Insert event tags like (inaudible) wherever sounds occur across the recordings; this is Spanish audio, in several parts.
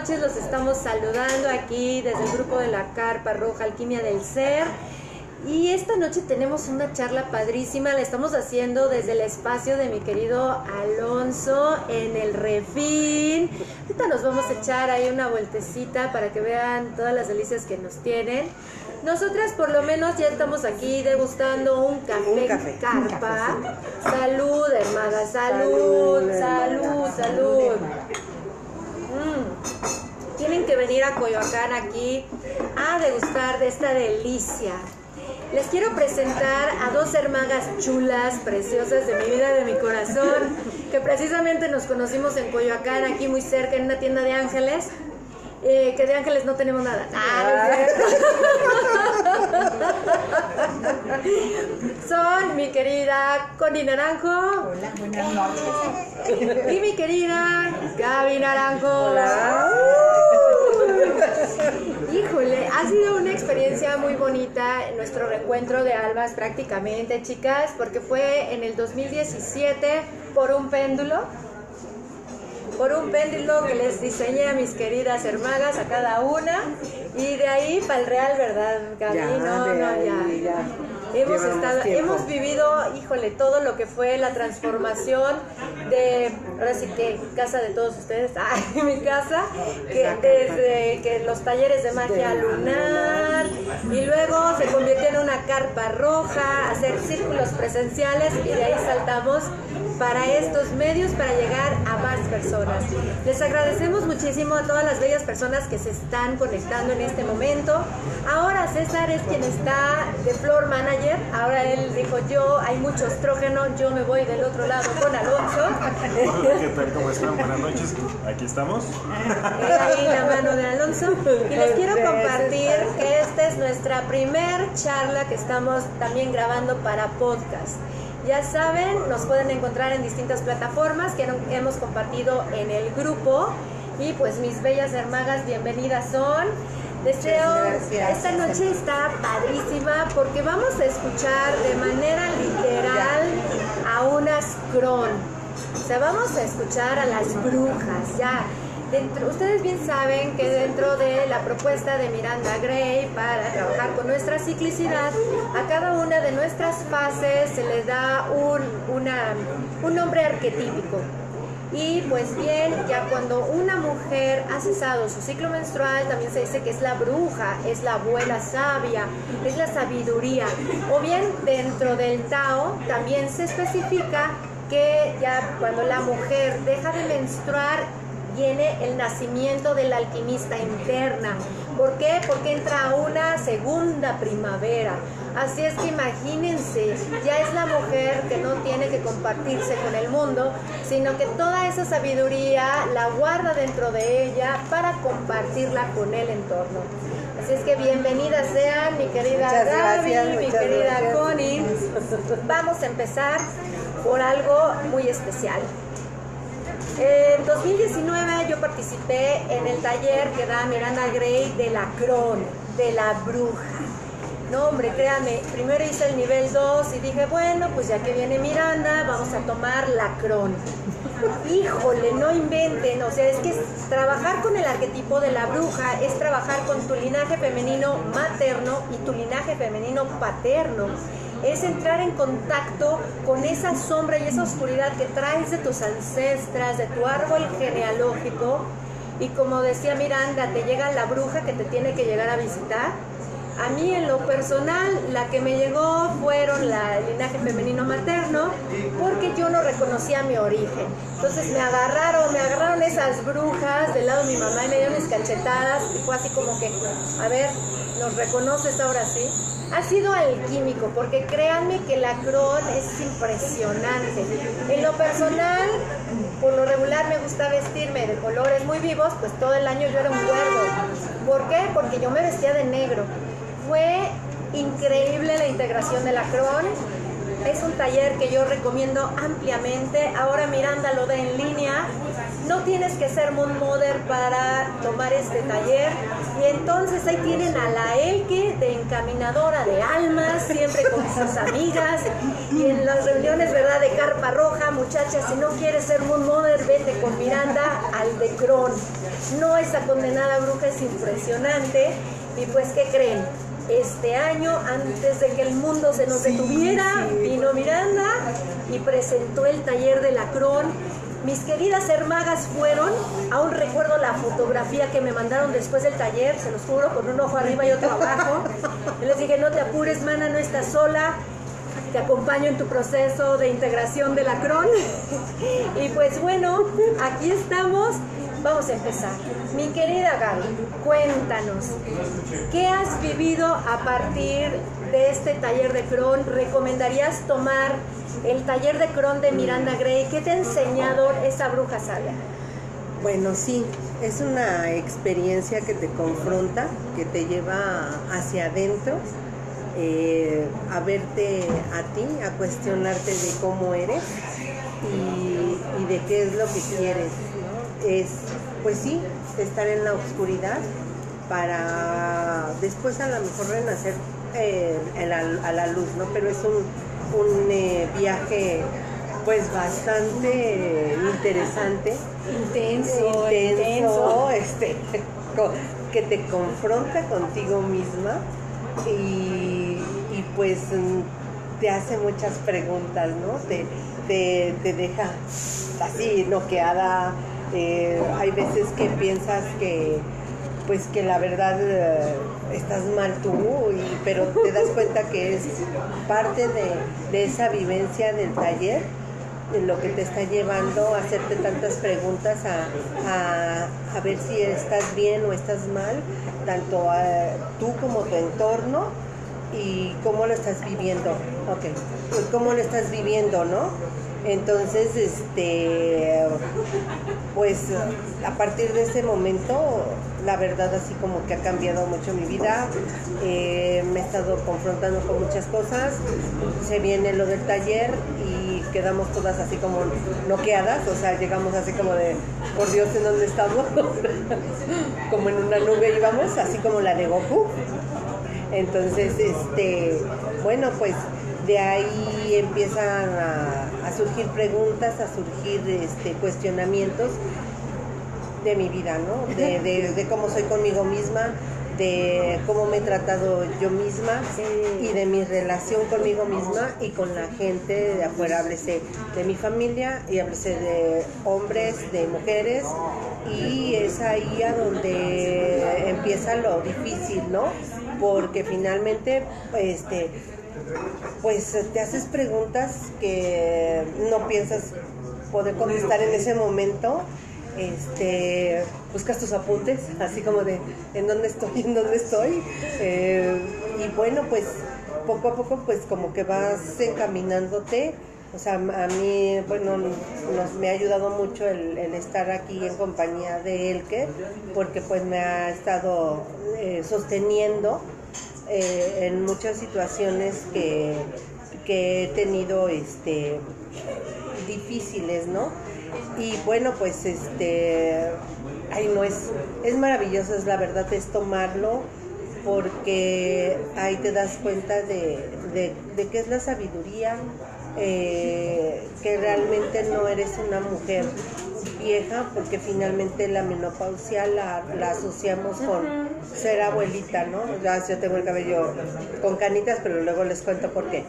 noches, los estamos saludando aquí desde el grupo de la Carpa Roja Alquimia del Ser. Y esta noche tenemos una charla padrísima, la estamos haciendo desde el espacio de mi querido Alonso en el Refín. Ahorita nos vamos a echar ahí una vueltecita para que vean todas las delicias que nos tienen. Nosotras por lo menos ya estamos aquí degustando un café, Un café, un carpa. Salud, hermana, salud, salud, salud. Mm. Tienen que venir a Coyoacán aquí a degustar de esta delicia. Les quiero presentar a dos hermanas chulas, preciosas de mi vida, de mi corazón, que precisamente nos conocimos en Coyoacán, aquí muy cerca, en una tienda de ángeles. eh, que de ángeles no tenemos nada. Ah, no cierto. Son mi querida Connie Naranjo Hola, buenas noches. y mi querida Gaby Naranjo. Hola. Ha sido una experiencia muy bonita nuestro reencuentro de almas prácticamente, chicas, porque fue en el 2017 por un péndulo. Por un péndulo que les diseñé a mis queridas hermanas, a cada una, y de ahí para el real, ¿verdad, Gaby? No, no, ya. ya. Hemos, estado, hemos vivido, híjole, todo lo que fue la transformación de, ahora sí que casa de todos ustedes, (laughs) ay, mi casa, que desde que los talleres de magia lunar y luego se convirtió en una carpa roja, hacer círculos presenciales y de ahí saltamos para estos medios para llegar a más personas. Les agradecemos muchísimo a todas las bellas personas que se están conectando en este momento. Ahora César es quien está de floor manager. Ahora él dijo yo, hay mucho estrógeno, yo me voy del otro lado con Alonso. Hola, ¿qué tal? ¿Cómo están? Buenas noches. Aquí estamos. Ahí la mano de Alonso. Y les quiero compartir que esta es nuestra primer charla que estamos también grabando para podcast. Ya saben, nos pueden encontrar en distintas plataformas que hemos compartido en el grupo. Y pues mis bellas hermanas, bienvenidas son. Deseo, gracias. esta noche está padrísima porque vamos a escuchar de manera literal a unas cron. O sea, vamos a escuchar a las brujas, ya. Dentro, ustedes bien saben que dentro de la propuesta de Miranda Gray para trabajar con nuestra ciclicidad, a cada una de nuestras fases se les da un, una- un nombre arquetípico. Y pues bien, ya cuando una mujer ha cesado su ciclo menstrual, también se dice que es la bruja, es la abuela sabia, es la sabiduría. O bien dentro del Tao también se especifica que ya cuando la mujer deja de menstruar, viene el nacimiento de la alquimista interna. ¿Por qué? Porque entra una segunda primavera. Así es que imagínense, ya es la mujer que no tiene que compartirse con el mundo, sino que toda esa sabiduría la guarda dentro de ella para compartirla con el entorno. Así es que bienvenidas sean, mi querida Muchas Gaby, gracias, mi querida gracias. Connie. Vamos a empezar por algo muy especial. En 2019 yo participé en el taller que da Miranda Gray de la Cron, de la bruja. No, hombre, créame, primero hice el nivel 2 y dije, bueno, pues ya que viene Miranda, vamos a tomar la Cron. Híjole, no inventen, o sea, es que trabajar con el arquetipo de la bruja es trabajar con tu linaje femenino materno y tu linaje femenino paterno. Es entrar en contacto con esa sombra y esa oscuridad que traes de tus ancestras, de tu árbol genealógico. Y como decía Miranda, te llega la bruja que te tiene que llegar a visitar. A mí en lo personal, la que me llegó fueron la el linaje femenino materno, porque yo no reconocía mi origen. Entonces me agarraron, me agarraron esas brujas del lado de mi mamá y me dieron mis y fue así como que, a ver, ¿nos reconoces ahora sí? Ha sido alquímico, porque créanme que la cron es impresionante. En lo personal, por lo regular me gusta vestirme de colores muy vivos, pues todo el año yo era un cuervo. ¿Por qué? Porque yo me vestía de negro. Fue increíble la integración de la Cron. Es un taller que yo recomiendo ampliamente. Ahora Miranda lo da en línea. No tienes que ser Moon Mother para tomar este taller. Y entonces ahí tienen a la Elke de encaminadora de almas, siempre con sus amigas. Y en las reuniones, ¿verdad? De carpa roja, muchachas, si no quieres ser Moon Mother, vete con Miranda al de Cron. No, esa condenada bruja es impresionante. Y pues, ¿qué creen? Este año, antes de que el mundo se nos detuviera, vino Miranda y presentó el taller de la Cron. Mis queridas hermagas fueron, aún recuerdo la fotografía que me mandaron después del taller, se los juro, con un ojo arriba y otro abajo. Y les dije, no te apures, mana, no estás sola te acompaño en tu proceso de integración de la CRON. (laughs) y pues bueno, aquí estamos. Vamos a empezar. Mi querida Gaby, cuéntanos, ¿qué has vivido a partir de este taller de CRON? ¿Recomendarías tomar el taller de CRON de Miranda Gray? ¿Qué te ha enseñado esa bruja sabia? Bueno, sí, es una experiencia que te confronta, que te lleva hacia adentro eh, a verte a ti, a cuestionarte de cómo eres y, de qué es lo que quieres. Es, pues sí, estar en la oscuridad para después a lo mejor renacer eh, a, la, luz, ¿no? Pero es un, eh, viaje pues bastante interesante. Intenso, intenso, (laughs) este, que te confronta contigo misma y, pues mm, te hace muchas preguntas, ¿no? Te, te, deja así noqueada. Eh, hay veces que piensas que pues que la verdad eh, estás mal tú, pero te das cuenta que es parte de, de esa vivencia del taller lo que te está llevando a hacerte tantas preguntas, a, a, ver si estás bien o estás mal, tanto tú como tu entorno y cómo lo estás viviendo. Ok, pues cómo lo estás viviendo, ¿no? Entonces, este, pues a partir de ese momento, la verdad así como que ha cambiado mucho mi vida. Eh, me he estado confrontando con muchas cosas. Se viene lo del taller y quedamos todas así como noqueadas, o sea, llegamos así como de, por Dios, ¿en dónde estamos? (laughs) como en una nube íbamos, así como la de Goku. Entonces, este, bueno, pues de ahí empiezan a, surgir preguntas, a surgir este, cuestionamientos de mi vida, ¿no? De, cómo soy conmigo misma, de cómo me he tratado yo misma y de mi relación conmigo misma y con la gente de afuera. Háblese de mi familia y háblese de hombres, de mujeres y es ahí a donde empieza lo difícil, ¿no? Porque finalmente, este, pues te haces preguntas que no piensas poder contestar en ese momento. Este, buscas tus apuntes, así como de en dónde estoy, en dónde estoy. Eh, y bueno, pues poco a poco, pues como que vas encaminándote. O sea, a mí, bueno, nos, me ha ayudado mucho el, estar aquí en compañía de Elke, porque pues me ha estado eh, sosteniendo eh, en muchas situaciones que, he tenido este, difíciles, ¿no? Y bueno, pues este, ay, no es, es maravilloso, es la verdad, es tomarlo porque ahí te das cuenta de, de, de qué es la sabiduría, eh, que realmente no eres una mujer vieja, porque finalmente la menopausia la, asociamos con ser abuelita, ¿no? Ya yo tengo el cabello con canitas, pero luego les cuento por qué.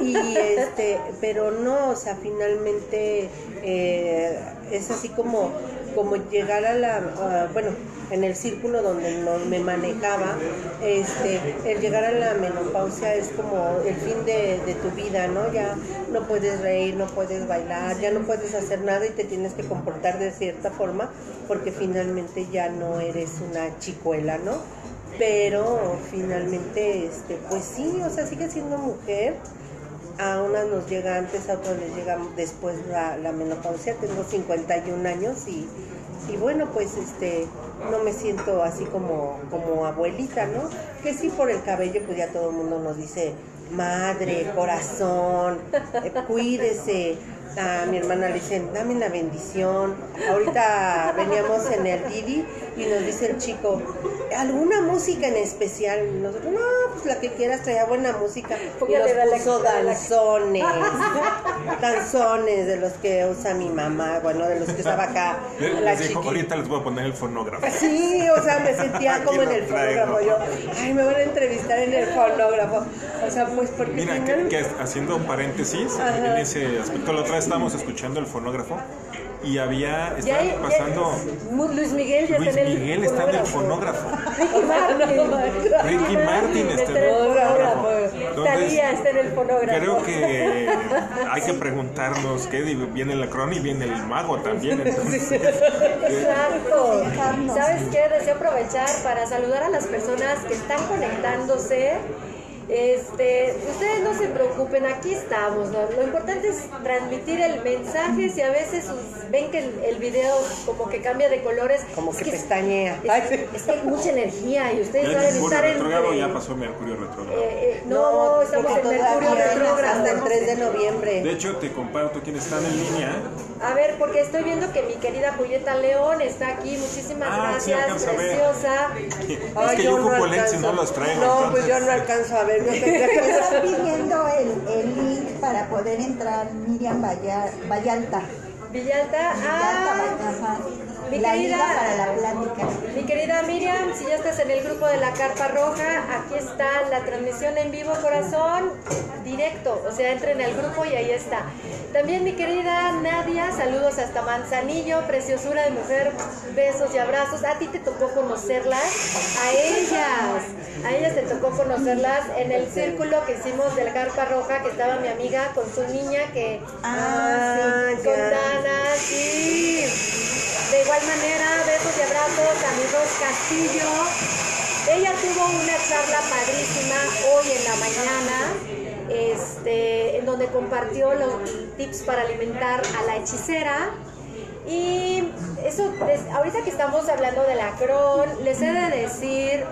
Y este, pero no, o sea, finalmente eh, es así como, como llegar a la, bueno, en el círculo donde no me manejaba, este, el llegar a la menopausia es como el fin de, de, tu vida, ¿no? Ya no puedes reír, no puedes bailar, ya no puedes hacer nada y te tienes que comportar de cierta forma porque finalmente ya no eres una chicuela, ¿no? Pero finalmente, este, pues sí, o sea, sigue siendo mujer, a unas nos llega antes, a otras les llega después la, menopausia. Tengo 51 años y, y, bueno, pues este no me siento así como, como abuelita, ¿no? Que sí por el cabello, pues ya todo el mundo nos dice, madre, corazón, eh, cuídese, a mi hermana le dicen, dame la bendición. Ahorita veníamos en el Didi y nos dice el chico, ¿alguna música en especial? Nosotros, no, pues la que quieras, traía buena música. Y la- puso danzones, danzones de los que usa mi mamá, bueno, de los que usaba acá Les, la les dijo, chiquita. ahorita les voy a poner el fonógrafo. Sí, o sea, me sentía como en el fonógrafo. Yo, ay, me van a entrevistar en el fonógrafo. O sea, pues porque Mira, que, haciendo un paréntesis Ajá. en ese aspecto, la otra vez estábamos escuchando el fonógrafo y había, Ya, estaban ya- pasando, Mu- Luis Miguel ya Luis está en el Miguel está en el fonógrafo. (laughs) Ricky Martin. Ricky Martin está en el fonógrafo. Talía está en el fonógrafo. Creo que (laughs) hay que preguntarnos qué viene el cron y viene el mago también. Entonces, (laughs) Exacto. Fijarnos. ¿Sabes qué? Deseo aprovechar para saludar a las personas que están conectándose. Este, ustedes no se preocupen, aquí estamos. ¿no? Lo importante es transmitir el mensaje. Si a veces sus- ven que el, el video como que cambia de colores, Como es que que- pestañea. Es, que hay mucha energía y ustedes saben Mercurio estar en. ya pasó Mercurio retrógrado. Eh, eh, no, estamos porque en Mercurio retrógrado. Hasta el 3 de De noviembre. hecho, te comparto quién están en línea. A ver, porque estoy viendo que mi querida Julieta León está aquí. Muchísimas Ah, gracias, alcanzo preciosa. Es que yo ocupo lentes y no los traigo. No, entonces- pues yo no alcanzo a ver. Están pidiendo el, el link para poder entrar Miriam Valla- Vallalta. Villalta, ah. Mi La querida- liga para la plática. mi querida Miriam, si ya estás en el grupo de la Carpa Roja, aquí está la transmisión en vivo, corazón, directo. O sea, entren al grupo y ahí está. También mi querida Nadia, saludos hasta Manzanillo, preciosura de mujer, besos y abrazos. A ti te tocó conocerlas, a ellas, a ellas te tocó conocerlas en el círculo que hicimos de la Carpa Roja, que estaba mi amiga con su niña que Ah, sí. con Dana, sí. De igual manera, besos y abrazos a mi Ros Castillo. Ella tuvo una charla padrísima hoy en la mañana, este, en donde compartió los tips para alimentar a la hechicera. Y eso, ahorita que estamos hablando de la Cron, les he de decir,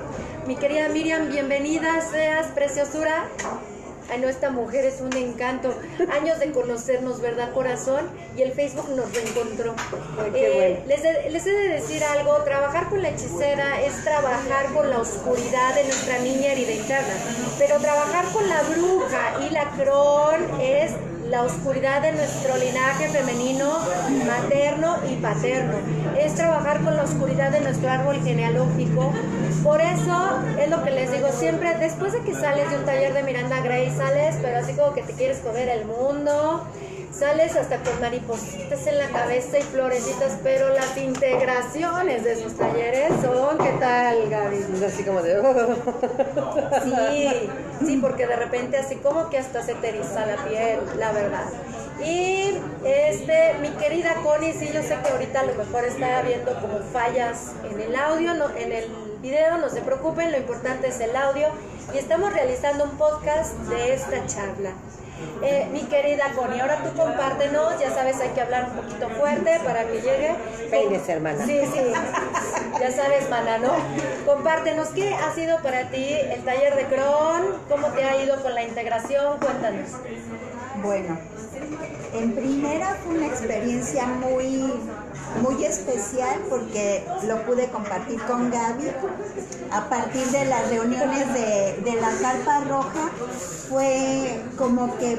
mi querida Miriam, bienvenida seas, preciosura. Ay, no, esta mujer es un encanto. Años de conocernos, ¿verdad, corazón? Y el Facebook nos reencontró. Ay, qué Eh, les, de- les he de decir algo, trabajar con la hechicera es trabajar con la oscuridad de nuestra niña herida interna. Pero trabajar con la bruja y la cron es la oscuridad de nuestro linaje femenino, materno y paterno. Es trabajar con la oscuridad de nuestro árbol genealógico. Por eso es lo que les digo siempre, después de que sales de un taller de Miranda Gray, sales, pero así como que te quieres comer el mundo, sales hasta con maripositas en la cabeza y florecitas, pero las integraciones de esos talleres son, ¿qué tal, Gaby? Así como de. Sí, sí, porque de repente así como que hasta se te eriza la piel, la verdad. Y este, mi querida Connie, sí, yo sé que ahorita a lo mejor está viendo como fallas en el audio, no, en el video, no se preocupen, lo importante es el audio. Y estamos realizando un podcast de esta charla. Eh, mi querida Connie, ahora tú compártenos, ya sabes, hay que hablar un poquito fuerte para que llegue. Peínese, hermana. Sí, sí, ya sabes, mana, ¿no? Compártenos, ¿qué ha sido para ti el taller de Cron? ¿Cómo te ha ido con la integración? Cuéntanos. Bueno, en primera fue una experiencia muy, muy especial porque lo pude compartir con Gaby. A partir de las reuniones de, de la Carpa Roja fue como que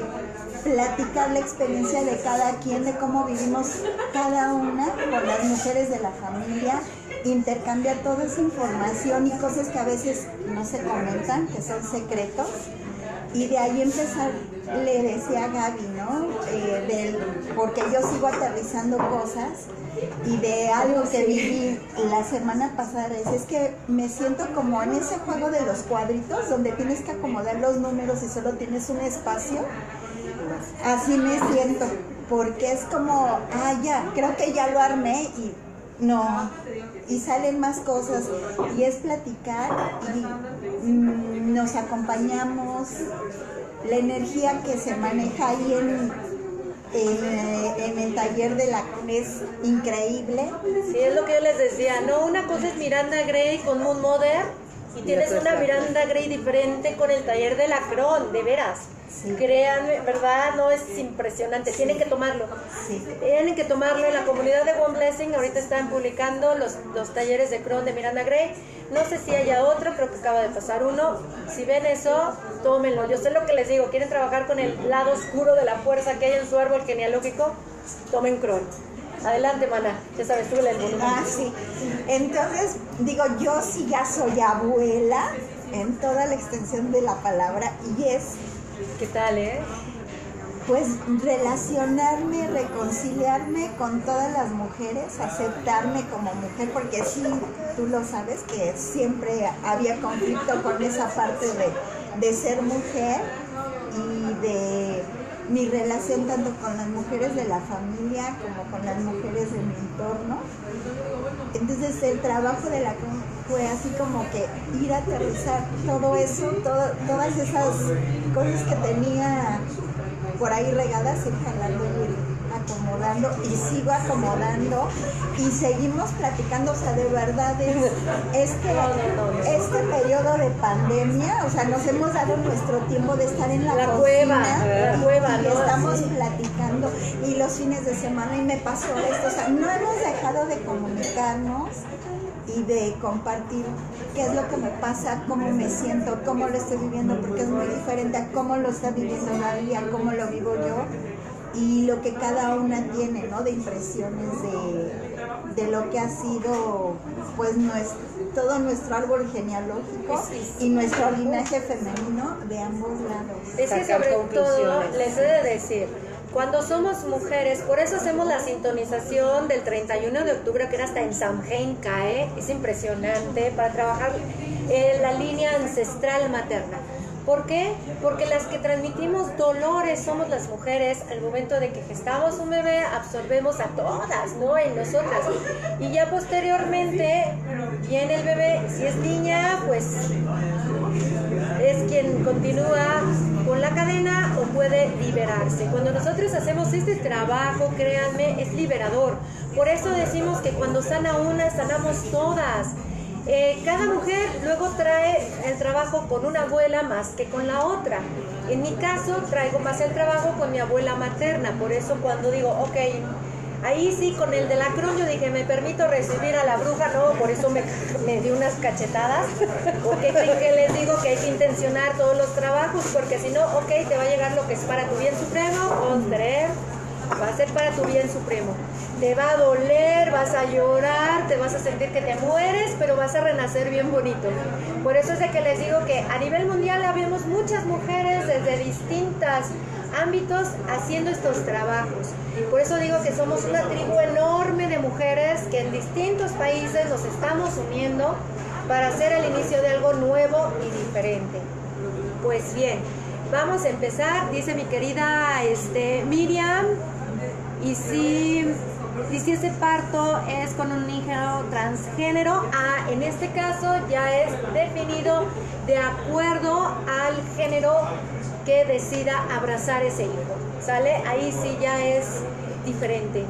platicar la experiencia de cada quien, de cómo vivimos cada una con las mujeres de la familia, intercambiar toda esa información y cosas que a veces no se comentan, que son secretos. Y de ahí empezar, le decía a Gaby, ¿no? Eh, del, porque yo sigo aterrizando cosas y de algo que viví la semana pasada, es, es que me siento como en ese juego de los cuadritos donde tienes que acomodar los números y solo tienes un espacio. Así me siento, porque es como, ah, ya, creo que ya lo armé y no, y salen más cosas y es platicar y mm, nos acompañamos la energía que se maneja ahí en, en, eh, en el taller de la es increíble Sí, es lo que yo les decía, ¿no? Una cosa es Miranda Gray con Moon Mother y tienes una Miranda Gray diferente con el taller de la Cron, de veras. Sí. Créanme, ¿verdad? No es impresionante. Tienen que tomarlo. Sí. Tienen que tomarlo. En la comunidad de One Blessing ahorita están publicando los, los talleres de Cron de Miranda Gray. No sé si haya otro, creo que acaba de pasar uno. Si ven eso, tómenlo. Yo sé lo que les digo. Quieren trabajar con el lado oscuro de la fuerza que hay en su árbol genealógico, tomen Cron. Adelante, mana. Ya sabes, tú el volumen. Ah, sí. Entonces, digo, yo sí ya soy abuela en toda la extensión de la palabra y es, ¿Qué tal, eh? pues, relacionarme, reconciliarme con todas las mujeres, aceptarme como mujer, porque sí, tú lo sabes que siempre había conflicto con esa parte de, de ser mujer y de mi relación tanto con las mujeres de la familia como con las mujeres de mi entorno. Entonces el trabajo de la fue así como que ir a aterrizar todo eso, todo- todas esas cosas que tenía por ahí regadas, ir jalando y acomodando y sigo acomodando y seguimos platicando, o sea, de verdad es este, este periodo de pandemia, o sea, nos hemos dado nuestro tiempo de estar en la, La cocina cueva, la y- cueva, y ¿no? estamos Sí. platicando y los fines de semana y me pasó esto, o sea, no hemos dejado de comunicarnos y de compartir qué es lo que me pasa, cómo me siento, cómo lo estoy viviendo, porque es muy diferente a cómo lo está viviendo Gaby, a cómo lo vivo yo y lo que cada una tiene, ¿no? De impresiones de, de lo que ha sido, pues, nuestro, todo nuestro árbol genealógico y nuestro linaje femenino de ambos lados. Es que sobre todo, les he de decir, cuando somos mujeres, por eso hacemos la sintonización del 31 de octubre, que era hasta en Samhain cae, es impresionante, para trabajar la línea ancestral materna. ¿Por qué? Porque las que transmitimos dolores somos las mujeres. Al momento de que gestamos un bebé, absorbemos a todas, ¿no? En nosotras. Y ya posteriormente viene el bebé. Si es niña, pues es quien continúa con la cadena o puede liberarse. Cuando nosotros hacemos este trabajo, créanme, es liberador. Por eso decimos que cuando sana una, sanamos todas. Eh, cada mujer luego trae el trabajo con una abuela más que con la otra. En mi caso, traigo más el trabajo con mi abuela materna. Por eso cuando digo, ok, Ahí sí, con el de la cruz yo dije, me permito recibir a la bruja, no, por eso me, me di unas cachetadas, porque que les digo que hay que intencionar todos los trabajos, porque si no, ok, te va a llegar lo que es para tu bien supremo, Onder, va a ser para tu bien supremo. Te va a doler, vas a llorar, te vas a sentir que te mueres, pero vas a renacer bien bonito. Por eso es de que les digo que a nivel mundial habemos muchas mujeres desde distintas ámbitos haciendo estos trabajos. Por eso digo que somos una tribu enorme de mujeres que en distintos países nos estamos uniendo para hacer el inicio de algo nuevo y diferente. Pues bien, vamos a empezar, dice mi querida este, Miriam, y si, y si ese parto es con un hijo transgénero, ah, en este caso ya es definido de acuerdo al género que decida abrazar ese hijo, ¿sale? Ahí sí ya es diferente,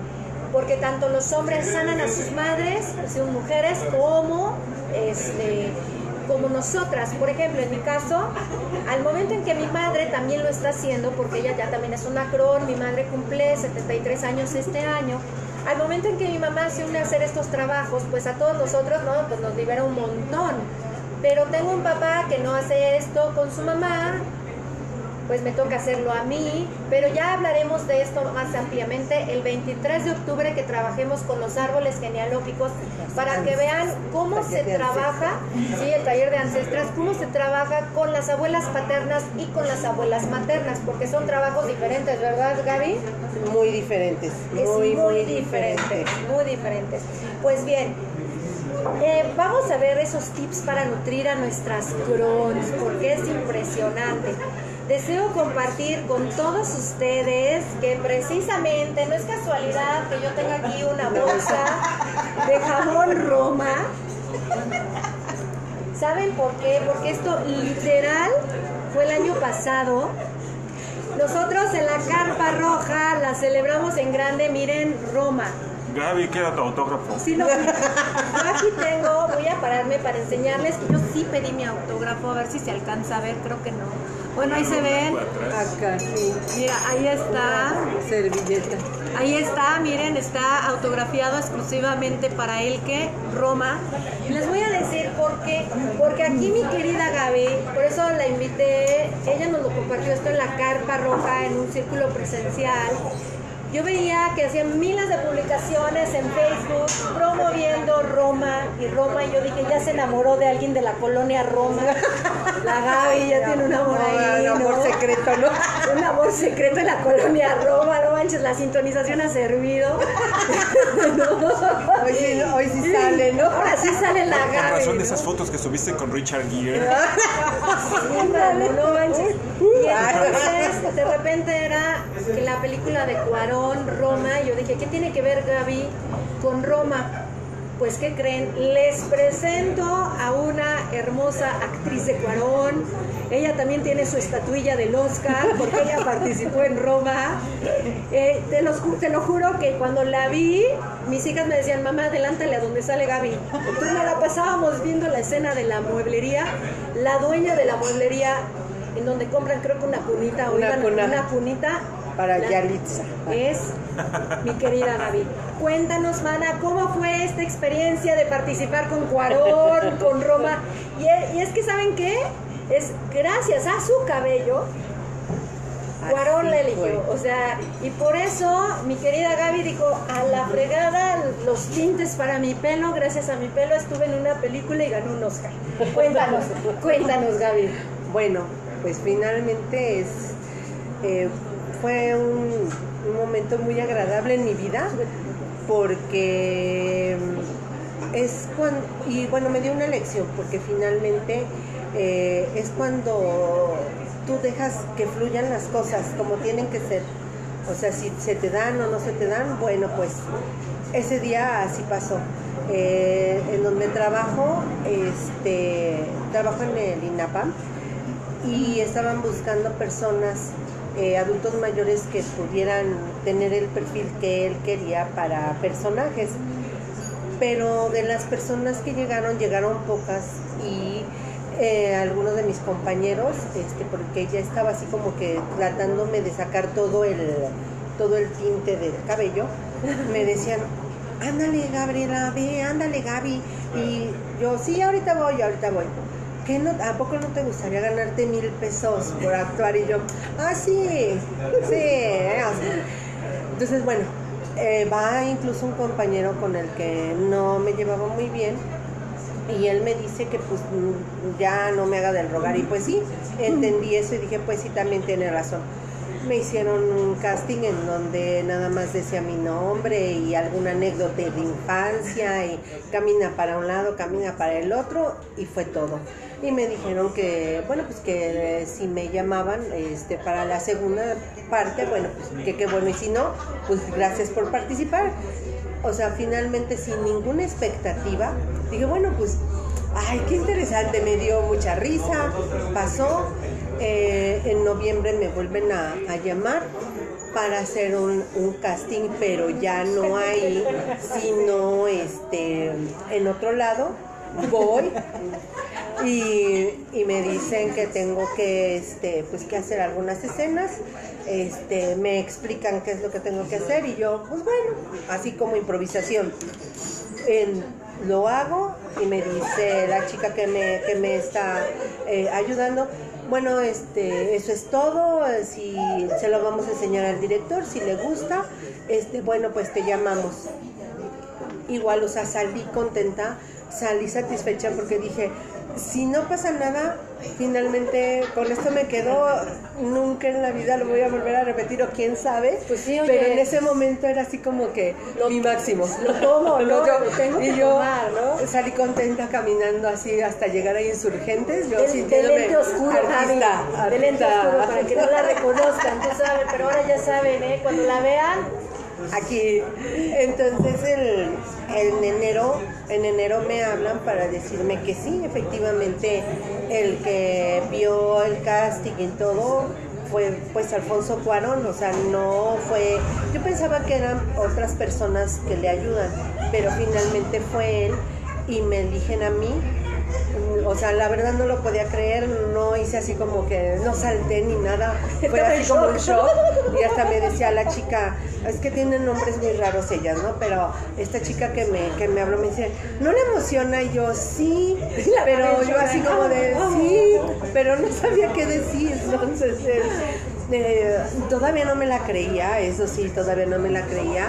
porque tanto los hombres sanan a sus madres, son mujeres, como este como nosotras, por ejemplo, en mi caso, al momento en que mi madre también lo está haciendo, porque ella ya también es una cron, mi madre cumple 73 años este año, al momento en que mi mamá se une a hacer estos trabajos, pues a todos nosotros, ¿no? Pues nos libera un montón. Pero tengo un papá que no hace esto con su mamá, pues me toca hacerlo a mí, pero ya hablaremos de esto más ampliamente el 23 de octubre que trabajemos con los árboles genealógicos para que vean cómo se trabaja, sí, el taller de ancestras, cómo se trabaja con las abuelas paternas y con las abuelas maternas, porque son trabajos diferentes, ¿verdad, Gaby? Muy diferentes. Es Muy, muy, diferente, muy diferentes. Pues bien, eh, vamos a ver esos tips para nutrir a nuestras crons, porque es impresionante. Deseo compartir con todos ustedes que precisamente no es casualidad que yo tenga aquí una bolsa de jabón Roma. ¿Saben por qué? Porque esto literal fue el año pasado. Nosotros en la carpa roja la celebramos en grande, miren, Roma. Gaby, queda tu autógrafo. Sí, no, yo aquí tengo, voy a pararme para enseñarles que yo sí pedí mi autógrafo, a ver si se alcanza a ver, creo que no. Bueno, ahí se ven. Acá, sí. Mira, ahí está. Servilleta. Ahí está, miren, está autografiado exclusivamente para el que Roma. Les voy a decir por qué. Porque aquí mi querida Gaby, por eso la invité, ella nos lo compartió esto en la carpa roja, en un círculo presencial. Yo veía que hacían miles de publicaciones en Facebook promoviendo Roma y Roma. Y yo dije, ya se enamoró de alguien de la colonia Roma. La Gaby ya tiene un amor ahí. Un amor secreto, ¿no? Un amor secreto en la colonia Roma, no manches, la sintonización ha servido. (laughs) Hoy sí, hoy sí sale, ¿no? Ahora sí sale la Con Gaby. razón de esas fotos que subiste con Richard Gere. Ándale, no manches. Y entonces, de repente era la película de Cuarón, Roma, y yo dije, ¿qué tiene que ver Gaby con Roma? Pues, ¿qué creen? Les presento a una hermosa actriz de Cuarón. Ella también tiene su estatuilla del Oscar porque ella participó en Roma. Eh, te, los te lo juro que cuando la vi, mis hijas me decían, mamá, adelántale a donde sale Gaby. Entonces nos la pasábamos viendo la escena de la mueblería. La dueña de la mueblería, en donde compran creo que una cunita o Una iban- cuna. una cunita. Para la- Yalitza. es mi querida Gaby. Cuéntanos, mana, ¿cómo fue esta experiencia de participar con Cuarón, con Roma? Y es, y es que, ¿saben qué? Es gracias a su cabello, Cuarón la eligió. O sea, y por eso mi querida Gaby dijo, a la fregada los tintes para mi pelo, gracias a mi pelo estuve en una película y ganó un Oscar. Cuéntanos, cuéntanos, Gaby. Bueno, pues finalmente es eh, fue un, momento muy agradable en mi vida porque mm, es cuando y bueno me dio una lección porque finalmente eh, es cuando tú dejas que fluyan las cosas como tienen que ser. O sea si se te dan o no se te dan bueno pues ese día así pasó. Eh, en donde trabajo este trabajo en el INAPAM y estaban buscando personas, eh, adultos mayores que pudieran tener el perfil que él quería para personajes. Pero de las personas que llegaron, llegaron pocas y eh, algunos de mis compañeros, este, porque ya estaba así como que tratándome de sacar todo el, todo el tinte del cabello, me decían, ándale Gabriela, ve, ándale Gaby. Y yo, sí, ahorita voy, ahorita voy. ¿Qué no, ¿A poco no te gustaría ganarte mil pesos por actuar? Y yo, ah, sí, sí. Entonces, bueno, eh, va incluso un compañero con el que no me llevaba muy bien y él me dice que pues ya no me haga del rogar y pues sí, entendí eso y dije pues sí, también tiene razón. Me hicieron un casting en donde nada más decía mi nombre y alguna anécdota de infancia y camina para un lado, camina para el otro y fue todo. Y me dijeron que, bueno, pues que eh, si me llamaban este, para la segunda parte, bueno, pues que qué bueno y si no, pues gracias por participar. O sea, finalmente sin ninguna expectativa, dije, bueno, pues, ay, qué interesante, me dio mucha risa, pasó. Eh, en noviembre me vuelven a, llamar para hacer un, un casting, pero ya no ahí, sino este, en otro lado. Voy y, me dicen que tengo que, este, pues, que hacer algunas escenas. Este, me explican qué es lo que tengo que hacer y yo, pues bueno, así como improvisación. Lo hago y me dice la chica que me, que me está eh, ayudando, bueno, este, eso es todo, si se lo vamos a enseñar al director, si le gusta, este, bueno, pues te llamamos. Igual, o sea, salí contenta, salí satisfecha porque dije, si no pasa nada, finalmente con esto me quedo, nunca en la vida lo voy a volver a repetir o quién sabe. Pues sí, oye. pero en ese momento era así como que Lo- mi máximo. lo tomo, (laughs) ¿no? yo- Lo tengo y que yo tomar, ¿no? salí contenta caminando así hasta llegar a Insurgentes. Yo De, lente oscuro, artista, Javi. De lente oscuro para que no la reconozcan, tú sabes, pero ahora ya saben, ¿eh? Cuando la vean, aquí. Entonces el, en enero, en enero me hablan para decirme que sí, efectivamente, el que vio el casting y todo fue pues Alfonso Cuarón, o sea, no fue, yo pensaba que eran otras personas que le ayudan, pero finalmente fue él y me eligen a mí o sea, la verdad no lo podía creer, no hice así como que no salté ni nada, (laughs) fue así como un shock y hasta me decía la chica, es que tienen nombres muy raros ellas, ¿no? Pero esta chica que me, que me habló me dice, ¿no le emociona? Y yo, sí, (laughs) pero yo así como de, (laughs) sí, pero no sabía qué decir, entonces... eh, eh, todavía no me la creía, eso sí, todavía no me la creía.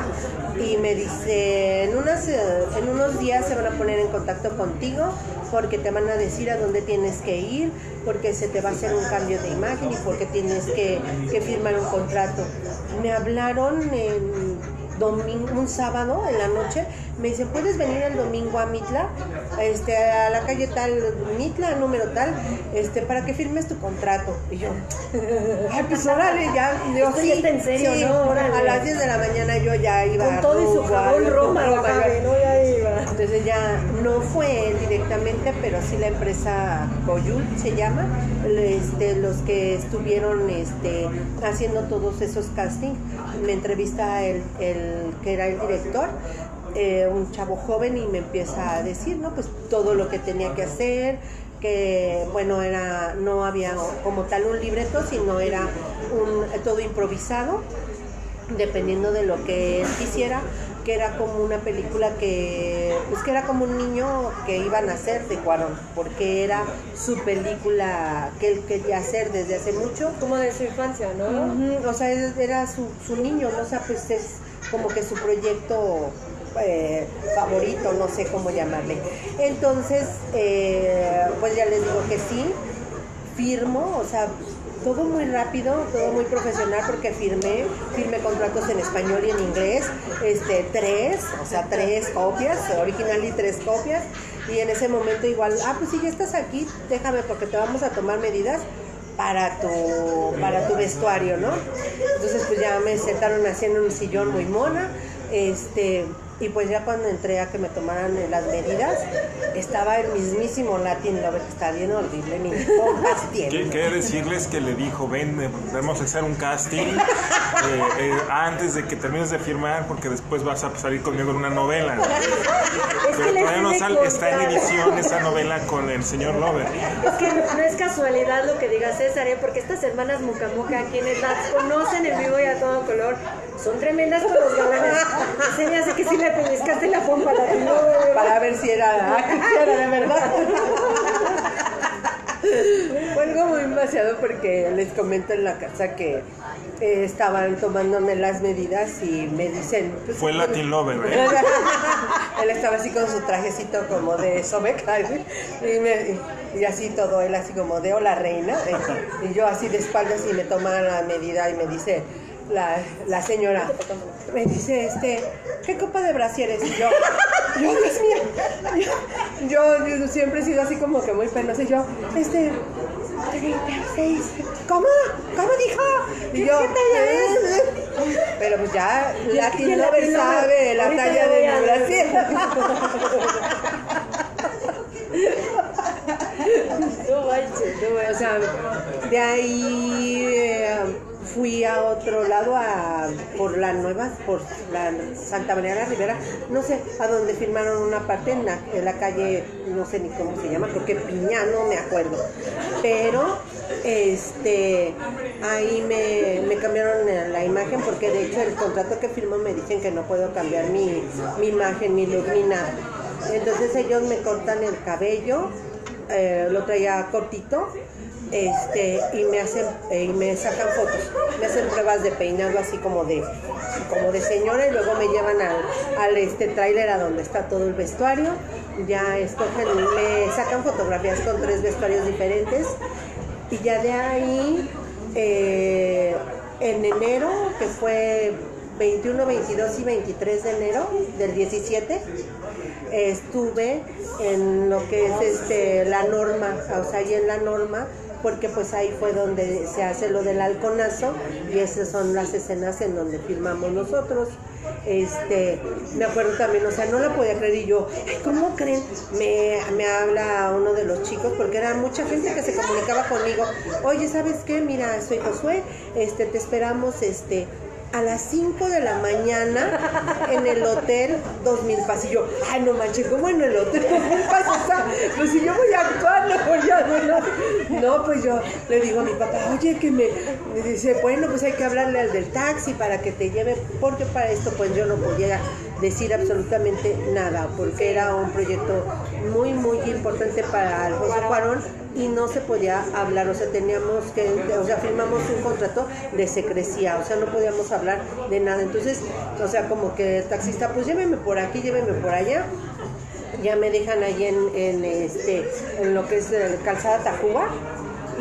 Y me dice, en, unas, eh, en unos días se van a poner en contacto contigo porque te van a decir a dónde tienes que ir, porque se te va a hacer un cambio de imagen y porque tienes que, que firmar un contrato. Me hablaron en domingo, un sábado en la noche, me dicen, ¿puedes venir el domingo a Mitla? Este, a la calle tal, Mitla, número tal, este, para que firmes tu contrato. Y yo, (laughs) ay, pues órale, ya. Y yo, está en serio, sí, ¿no? Órale. A las 10 de la mañana yo ya iba Con todo y su jabón Roma, Roma. ¿no? Ya iba. Entonces ya no fue él directamente, pero sí la empresa Coyul se llama, este, los que estuvieron este, haciendo todos esos castings. Me entrevista el, el que era el director, eh, un chavo joven, y me empieza a decir, ¿no? Pues todo lo que tenía que hacer, que bueno, era, no había como tal un libreto, sino era un, todo improvisado dependiendo de lo que él quisiera, que era como una película que, pues que era como un niño que iba a nacer de Cuarón, porque era su película que él quería hacer desde hace mucho. Como de su infancia, ¿no? O sea, era su, su niño, ¿no? O sea, pues es como que su proyecto eh, favorito, no sé cómo llamarle. Entonces, eh, pues ya les digo que sí, firmo, o sea, todo muy rápido, todo muy profesional porque firmé, firmé contratos en español y en inglés, este, tres, o sea, tres copias, original y tres copias, y en ese momento igual, ah, pues si ya estás aquí, déjame porque te vamos a tomar medidas para tu, para tu vestuario, ¿no? Entonces pues ya me sentaron haciendo un sillón muy mona, este, y pues ya cuando entré a que me tomaran las medidas, estaba el mismísimo Latin Lover, que está bien horrible, ni pompas (laughs) tiene. ¿Qué, qué decirles que le dijo, ven, eh, tenemos que hacer un casting eh, eh, antes de que termines de firmar porque después vas a salir conmigo en una novela. (laughs) Es Pero todavía no sale, está en edición esa novela con el señor Lover. Es que no, no es casualidad lo que diga César, ¿eh? porque estas hermanas Muca Muca, quienes las conocen en vivo y a todo color, son tremendas con los galanes. Se me hace que sí le pellizcaste la pompa a la bebé. para ver si era, ah, si era de verdad. (laughs) Fue algo muy demasiado porque les comento en la casa que eh, estaban tomándome las medidas y me dicen... pues, Fue Latin Lover, ¿eh? (laughs) él estaba así con su trajecito como de Sobeca ¿sí? y, me- y así todo, él así como de hola reina eh, y yo así de espaldas y me toma la medida y me dice la, la señora, me dice este, ¿qué copa de brasieres? Y yo, yo Dios mío, yo, yo siempre he sido así como que muy penosa y yo, este, 36, ¿cómo? ¿Cómo dijo? Y yo, ¿Qué talla es? "Eh". Pero pues ya Latin Lover sabe la talla de mi brasier. (laughs) No manches, no. O sea, de ahí eh, fui a otro lado, a, por la nueva, por la Santa María de la Rivera, no sé, a donde firmaron una parte en la, calle, no sé ni cómo se llama, porque Piña, no me acuerdo. Pero, este, ahí me, me cambiaron la imagen, porque de hecho el contrato que firmo me dicen que no puedo cambiar mi, mi imagen, mi look, ni nada. Entonces ellos me cortan el cabello, eh, lo traía cortito este y me hacen eh, y me sacan fotos. Me hacen pruebas de peinado así como de como de señora y luego me llevan al, al este tráiler a donde está todo el vestuario. Ya escogen me sacan fotografías con tres vestuarios diferentes. Y ya de ahí eh, en enero que fue 21, 22 y 23 de enero del 17 estuve en lo que es este la norma, o sea, ahí en la norma, porque pues ahí fue donde se hace lo del halconazo y esas son las escenas en donde filmamos nosotros. Este, me acuerdo también, o sea, no lo podía creer y yo, "Ay, ¿cómo creen? Me, me habla uno de los chicos, porque era mucha gente que se comunicaba conmigo, oye, ¿sabes qué? Mira, soy Josué, este, te esperamos, este, a las 5 de la mañana en el hotel 2000 Paz. Y yo, ay, no manches, ¿cómo en el hotel 2000 Paz? O sea, pues si yo voy a actuar, no voy a no, no, pues yo le digo a mi papá, oye, que me, me dice, bueno, pues hay que hablarle al del taxi para que te lleve, porque para esto pues yo no podía decir absolutamente nada, porque era un proyecto muy, muy importante para Alfonso Cuarón y no se podía hablar, o sea, teníamos que, o sea, firmamos un contrato de secrecía, o sea, no podíamos hablar de nada. Entonces, o sea, como que el taxista, pues lléveme por aquí, lléveme por allá. Ya me dejan ahí en, en este, en lo que es el calzada Tacuba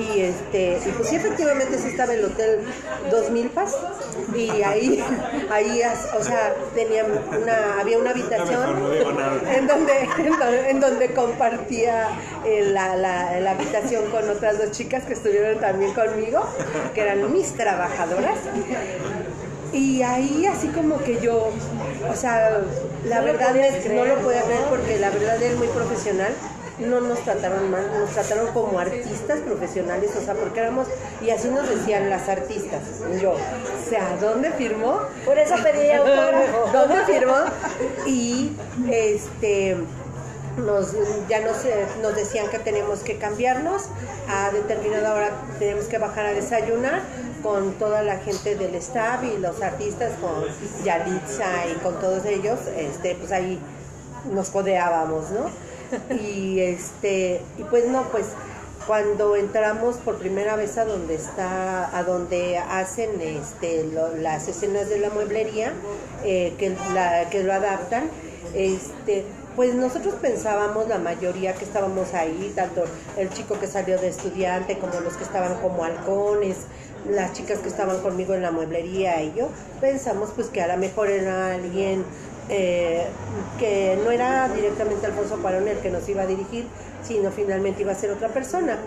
y este y pues sí efectivamente sí estaba el hotel 2000 Paz y ahí (laughs) ahí o sea tenía una había una habitación en donde en donde, en donde compartía eh, la, la, la habitación con otras dos chicas que estuvieron también conmigo que eran mis trabajadoras. Y ahí así como que yo, o sea, la No verdad es, creer, no lo podía creer porque la verdad es muy profesional. No nos trataron mal, nos trataron como artistas profesionales, o sea, porque éramos, y así nos decían las artistas. Yo, o sea, ¿dónde firmó? Por eso pedí (laughs) autógrafo. ¿Dónde firmó? Y este nos, ya nos, eh, nos decían que teníamos que cambiarnos a determinada hora tenemos que bajar a desayunar con toda la gente del staff y los artistas con Yalitza y con todos ellos este pues ahí nos codeábamos no y este y pues no pues cuando entramos por primera vez a donde está a donde hacen este lo- las escenas de la mueblería eh, que la que lo adaptan este pues nosotros pensábamos la mayoría que estábamos ahí tanto el chico que salió de estudiante como los que estaban como halcones las chicas que estaban conmigo en la mueblería y yo pensamos pues que a lo mejor era alguien eh, que no era directamente Alfonso Cuarón el que nos iba a dirigir, sino finalmente iba a ser otra persona.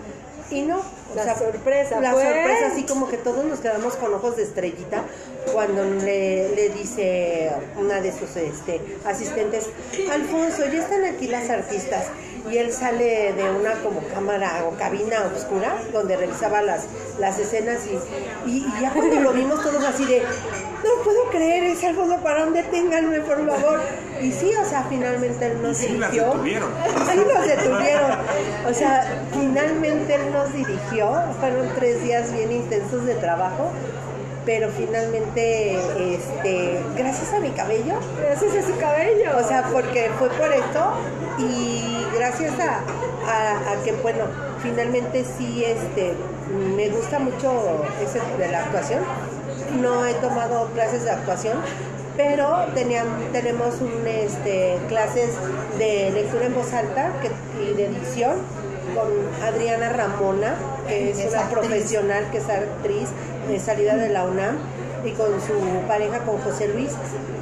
Y no, o La sea, sorpresa la sorpresa, así como que todos nos quedamos con ojos de estrellita cuando le, le dice una de sus este, asistentes, Alfonso, ya están aquí las artistas. Y él sale de una como cámara o cabina oscura donde revisaba las, las escenas y, y, y ya cuando lo vimos todos así de, no puedo creer, es Alfonso Cuarón, deténganme por favor. Y sí, o sea, finalmente él nos Sí, las dirigió. detuvieron. Sí, nos detuvieron. O sea, finalmente él nos dirigió. Fueron tres días bien intensos de trabajo. Pero finalmente, este, gracias a mi cabello, Gracias a su cabello. o sea, porque fue por esto y gracias a, a- a que, bueno, finalmente sí, este, me gusta mucho ese de la actuación. No he tomado clases de actuación, pero tenían, tenemos un, este, clases de lectura en voz alta que- y de dicción con Adriana Ramona, que es Es una actriz. profesional que es actriz salida de la UNAM y con su pareja, con José Luis.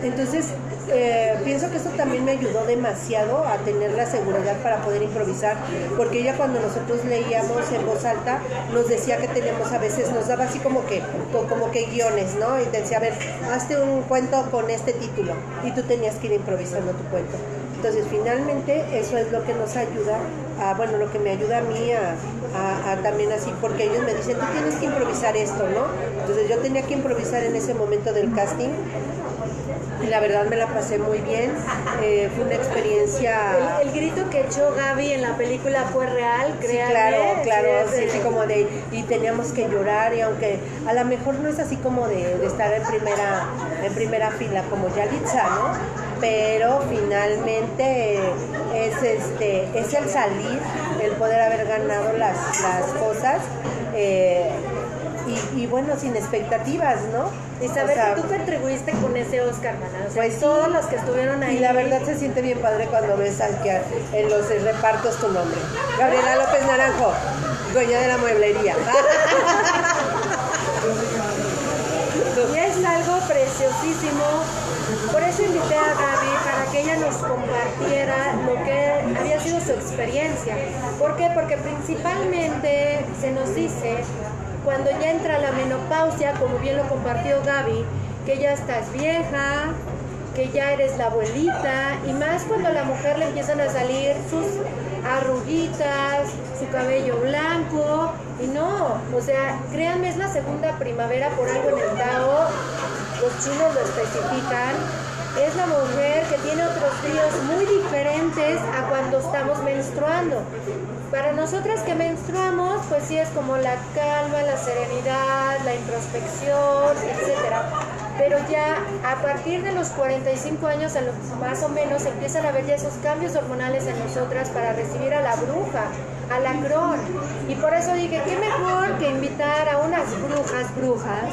Entonces, eh, pienso que eso también me ayudó demasiado a tener la seguridad para poder improvisar, porque ella cuando nosotros leíamos en voz alta nos decía que teníamos a veces, nos daba así como que, co- como que guiones, ¿no? Y decía, a ver, hazte un cuento con este título, y tú tenías que ir improvisando tu cuento. Entonces, finalmente, eso es lo que nos ayuda, a, bueno, lo que me ayuda a mí a, a- a también así, porque ellos me dicen, tú tienes que improvisar esto, ¿no? Entonces, yo tenía que improvisar en ese momento del casting. Y la verdad me la pasé muy bien. Eh, fue una experiencia. El, el grito que echó Gaby en la película fue real, Sí, créanme. claro, claro, Sí, sí, sí, como de, y teníamos que llorar, y aunque a lo mejor no es así como de, de estar en primera, en primera fila como Yalitza, ¿no? Pero finalmente es este, es el salir, el poder haber ganado las, las cosas, eh, y, y bueno, sin expectativas, ¿no? Y saber O sea, que tú contribuiste con ese Oscar. O sea, Pues sí. todos los que estuvieron ahí. Y la verdad se siente bien padre cuando ves al que en los repartos tu nombre. Gabriela López Naranjo, dueña de la mueblería. (laughs) Y es algo preciosísimo. Por eso invité a Gaby para que ella nos compartiera lo que había sido su experiencia. ¿Por qué? Porque principalmente se nos dice, cuando ya entra la menopausia, como bien lo compartió Gaby, que ya estás vieja, que ya eres la abuelita, y más cuando a la mujer le empiezan a salir sus arruguitas, su cabello blanco, y no, o sea, créanme, es la segunda primavera por algo en el Tao. Los chinos lo especifican, es la mujer que tiene otros bríos muy diferentes a cuando estamos menstruando. Para nosotras que menstruamos, pues sí es como la calma, la serenidad, la introspección, etcétera. Pero ya a partir de los 45 años, más o menos, empiezan a ver ya esos cambios hormonales en nosotras para recibir a la bruja, a la cron. Y por eso dije, qué mejor que invitar a unas brujas, brujas,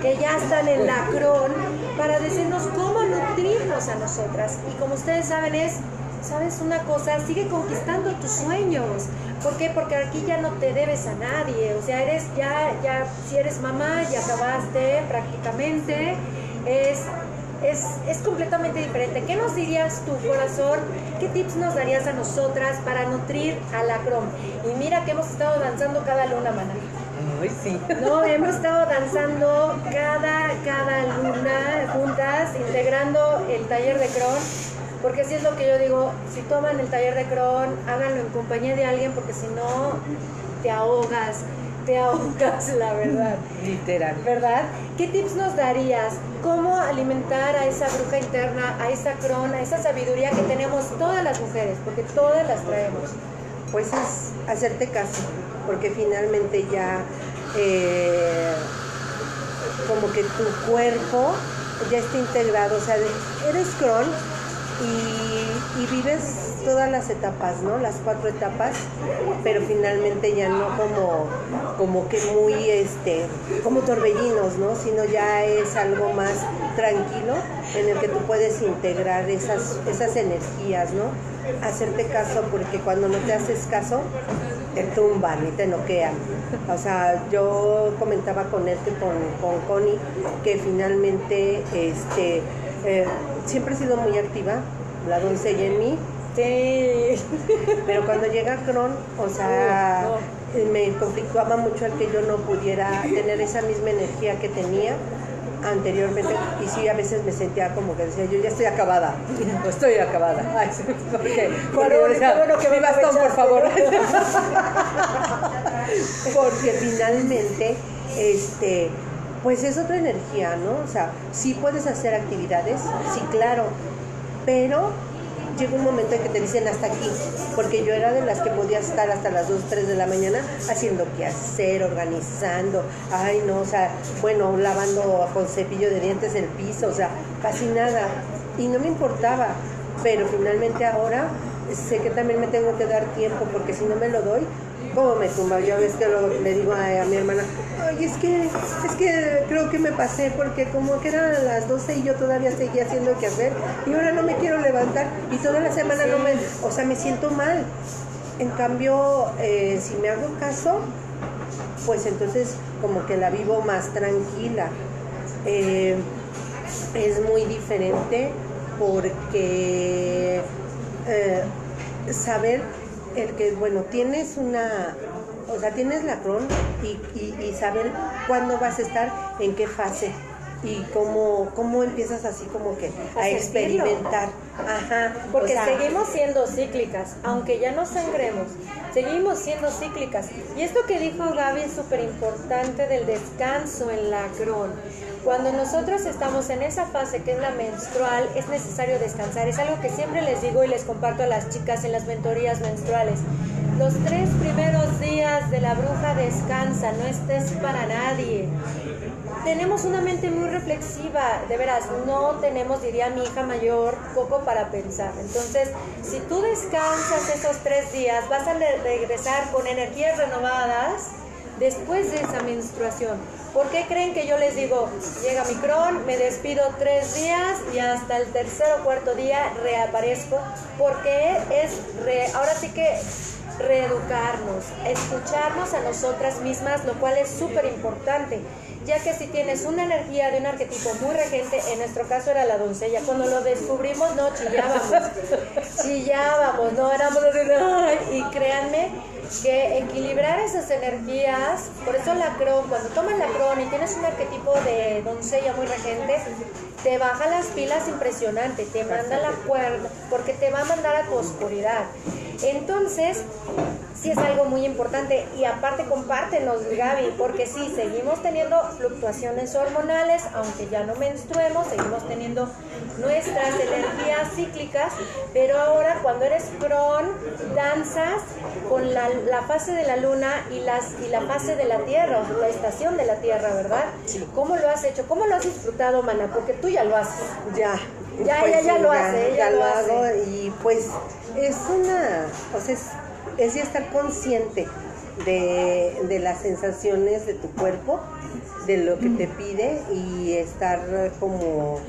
que ya están en la cron, para decirnos cómo nutrirnos a nosotras. Y como ustedes saben, es ¿sabes una cosa? Sigue conquistando tus sueños. ¿Por qué? Porque aquí ya no te debes a nadie. O sea, eres ya, ya, si eres mamá, ya acabaste prácticamente. Es, es, es completamente diferente. ¿Qué nos dirías tu corazón? ¿Qué tips nos darías a nosotras para nutrir a la Crom? Y mira que hemos estado danzando cada luna, mana. Sí. No, hemos estado danzando cada, cada luna juntas, integrando el taller de Cron porque así es lo que yo digo, si toman el taller de Cron, háganlo en compañía de alguien porque si no te ahogas, te ahogas, la verdad. Literal. ¿Verdad? ¿Qué tips nos darías? ¿Cómo alimentar a esa bruja interna, a esa Cron, a esa sabiduría que tenemos todas las mujeres? Porque todas las traemos. Pues es hacerte caso, porque finalmente ya eh, como que tu cuerpo ya está integrado, o sea, eres Cron, y, vives todas las etapas, ¿no? Las cuatro etapas, pero finalmente ya no como, como que muy, este, como torbellinos, ¿no? Sino ya es algo más tranquilo en el que tú puedes integrar esas, esas energías, ¿no? Hacerte caso, porque cuando no te haces caso, te tumban y te noquean. O sea, yo comentaba con este, con, con Connie, que finalmente, este, eh, siempre he sido muy activa, la doncella en mí. Sí. (laughs) Pero cuando llega Cron, o sea, me conflictuaba mucho el que yo no pudiera tener esa misma energía que tenía anteriormente. Y sí a veces me sentía como que decía yo ya estoy acabada o (laughs) estoy acabada. Ay, porque, porque bueno, que me bastón por favor. (laughs) Porque finalmente este pues es otra energía, ¿no? O sea, sí puedes hacer actividades, sí, claro, pero llega un momento en que te dicen hasta aquí, porque yo era de las que podía estar hasta las 2, 3 de la mañana haciendo qué hacer, organizando, ay no, o sea, bueno, lavando con cepillo de dientes el piso, o sea, casi nada, y no me importaba, pero finalmente ahora sé que también me tengo que dar tiempo, porque si no me lo doy, ¿cómo me tumba? Ya ves que le digo a, mi hermana, ay, es que, es que creo que me pasé porque como que eran las 12 y yo todavía seguía haciendo que hacer y ahora no me quiero levantar y toda la semana no me, o sea, me siento mal. En cambio, eh, si me hago caso, pues entonces como que la vivo más tranquila. Eh, es muy diferente porque eh, saber el que, bueno, tienes una, o sea, tienes la cron y, y, y saber cuándo vas a estar, en qué fase y cómo, cómo empiezas así como que a, experimentar. Ajá. Porque seguimos siendo cíclicas, aunque ya no sangremos, seguimos siendo cíclicas. Y esto que dijo Gaby es súper importante del descanso en la cron. Cuando nosotros estamos en esa fase que es la menstrual, es necesario descansar. Es algo que siempre les digo y les comparto a las chicas en las mentorías menstruales. Los tres primeros días de la bruja descansa, no estés para nadie. Tenemos una mente muy reflexiva, de veras, no tenemos, diría mi hija mayor, poco para pensar. Entonces, si tú descansas esos tres días, vas a regresar con energías renovadas después de esa menstruación. ¿Por qué creen que yo les digo, llega mi cron, me despido tres días y hasta el tercer o cuarto día reaparezco? Porque es, ahora sí que reeducarnos, escucharnos a nosotras mismas, lo cual es súper importante, ya que si tienes una energía de un arquetipo muy regente, en nuestro caso era la doncella, cuando lo descubrimos no chillábamos, (laughs) chillábamos, no éramos así, y créanme que equilibrar esas energías, por eso la cron, cuando tomas la cron y tienes un arquetipo de doncella muy regente, te baja las pilas impresionante, te manda la cuerda, porque te va a mandar a tu oscuridad. Entonces, sí es algo muy importante. Y aparte, compártenos, Gaby, porque sí, seguimos teniendo fluctuaciones hormonales, aunque ya no menstruemos, seguimos teniendo nuestras energías cíclicas, pero ahora cuando eres cron, danzas con la, la fase de la luna y, las, y la fase de la tierra, o la estación de la tierra, ¿verdad? ¿Cómo lo has hecho? ¿Cómo lo has disfrutado, Mana? Porque tú ya lo haces. Ya. Ya, pues ella ya sí, lo hace, ya lo lo hace. hago y pues es una, sea, es, es ya estar consciente de, de las sensaciones de tu cuerpo, de lo que te pide y estar como,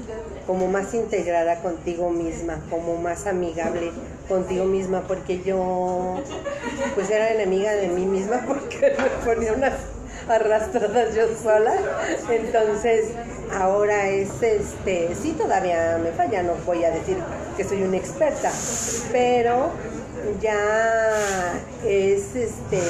como más integrada contigo misma, como más amigable contigo misma, porque yo pues era enemiga de mí misma (laughs) porque me ponía unas arrastradas yo sola. Entonces, ahora es este, sí todavía me falla, no voy a decir que soy una experta, pero ya es este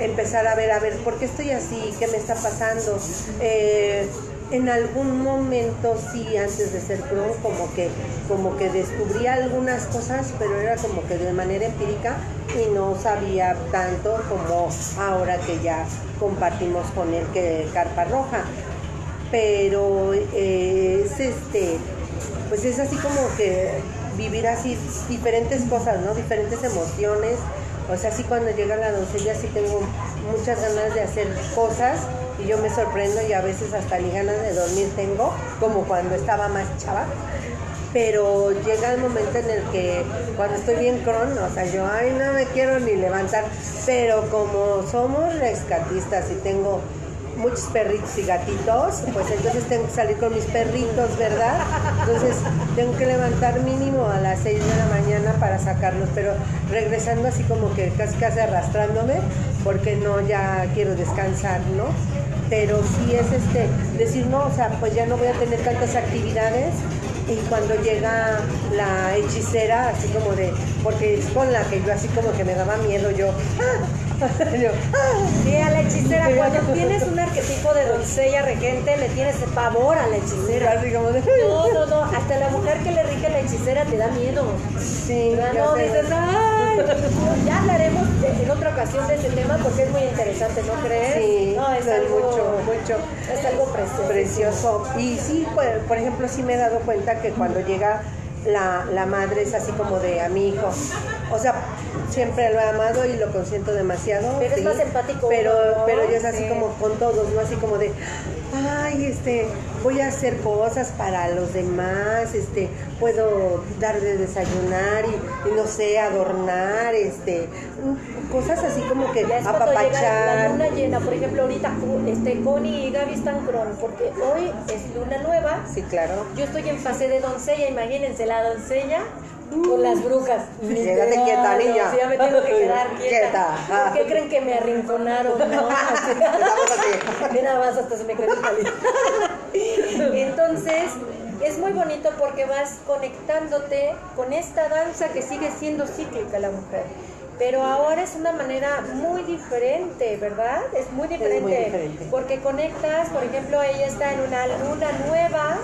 empezar a ver, a ver, ¿por qué estoy así? ¿Qué me está pasando? Eh, en algún momento sí, antes de ser pro, como que, como que descubrí algunas cosas, pero era como que de manera empírica y no sabía tanto como ahora que ya compartimos con él que Carpa Roja. Pero eh, es este, pues es así como que vivir así diferentes cosas, ¿no? Diferentes emociones. O sea, así cuando llega la doncella sí tengo muchas ganas de hacer cosas y yo me sorprendo y a veces hasta ni ganas de dormir tengo, como cuando estaba más chava. Pero llega el momento en el que cuando estoy bien cron, o sea, yo, ay, no me quiero ni levantar, pero como somos rescatistas y tengo muchos perritos y gatitos, pues entonces tengo que salir con mis perritos, ¿verdad? Entonces tengo que levantar mínimo a las 6 de la mañana para sacarlos, pero regresando así como que casi casi arrastrándome, porque no, ya quiero descansar, ¿no? Pero sí es este, decir, no, o sea, pues ya no voy a tener tantas actividades, y cuando llega la hechicera, así como de, porque es con la que yo así como que me daba miedo, yo, ¡ah! (laughs) yo, ¡ah! Sí, a la hechicera, cuando tienes un arquetipo de doncella regente, le tienes pavor a la hechicera. así como de, No, no, no, hasta la mujer que le rige la hechicera te da miedo. sí, no, dices, ay, (laughs) ya hablaremos de- en otra ocasión de este tema porque es muy interesante, ¿no crees? Sí, no, es algo, mucho, mucho. es algo precioso. precioso. Y sí, pues, por ejemplo, sí me he dado cuenta que cuando llega la, la madre es así como de a mi hijo. O sea, siempre lo he amado y lo consiento demasiado. Pero es más empático Pero, uno, ¿no? pero yo es así Sí. como con todos, ¿no? Así como de, ay, este, voy a hacer cosas para los demás, este, puedo dar de desayunar y, y no sé, adornar, este, cosas así como que Ya es cuando llega la apapachar. luna llena, por ejemplo, ahorita este, Connie y Gaby están cron, porque hoy es luna nueva, Sí, claro. yo estoy en fase de doncella, imagínense, la doncella con las brujas. Quédate quieta, niña. ya me tengo que quedar (laughs) quieta. Quieta. ¿Por qué creen que me arrinconaron, no? (laughs) Así. (laughs) Mira, más hasta se me palito. Entonces, es muy bonito porque vas conectándote con esta danza que sigue siendo cíclica la mujer. Pero ahora es una manera muy diferente, ¿verdad? Es muy diferente. muy diferente. Porque conectas, por ejemplo, ella está en una luna nueva,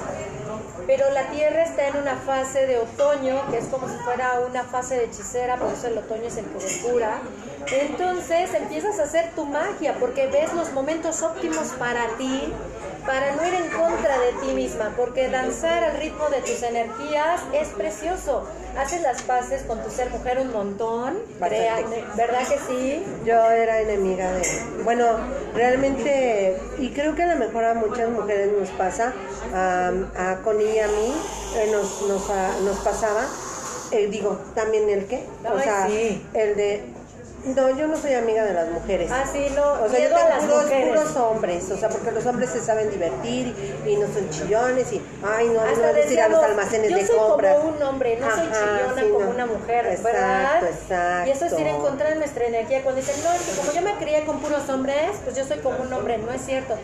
pero la Tierra está en una fase de otoño, que es como si fuera una fase de hechicera, por eso el otoño es el que. Entonces empiezas a hacer tu magia, porque ves los momentos óptimos para ti, para no ir en contra de ti misma, porque danzar al ritmo de tus energías es precioso. Haces las paces con tu ser mujer un montón, créanme, ¿verdad que sí? Yo era enemiga de... Bueno, realmente, y creo que a lo mejor a muchas mujeres nos pasa, a, a Connie y a mí, eh, nos, nos, a- nos pasaba, eh, digo, también el qué, o sea, sí. el de... No, yo no soy amiga de las mujeres. Ah, sí, no, O sea, yo a tengo puros, puros hombres, o sea, porque los hombres se saben divertir y, y no son chillones y, ay, no, no Hasta me gusta ir a los almacenes yo de soy compras. como un hombre, no soy Ajá, chillona sí, como no. una mujer, Exacto, ¿verdad? exacto. Y eso es ir en contra de nuestra energía. Cuando dicen, no, es que como yo me crié con puros hombres, pues yo soy como un hombre, no es cierto.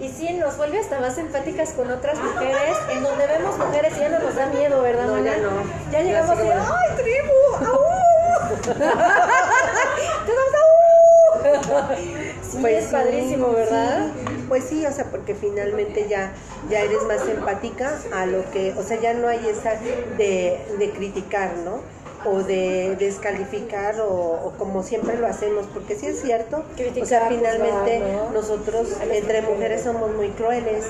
Y sí, nos vuelve hasta más empáticas con otras mujeres, en donde vemos mujeres y ya no nos da miedo, ¿verdad, No, ya no. Ya llegamos y, ¡ay, tribu! ¡Au! (laughs) ¡Te vamos a Sí, Pues es padrísimo, ¿verdad? sí. Pues sí, o sea, porque finalmente ya, ya eres más empática a lo que, o sea, ya no hay esa de, de criticar, ¿no? o de descalificar o, o como siempre lo hacemos, porque sí es cierto, o sea, finalmente nosotros entre mujeres somos muy crueles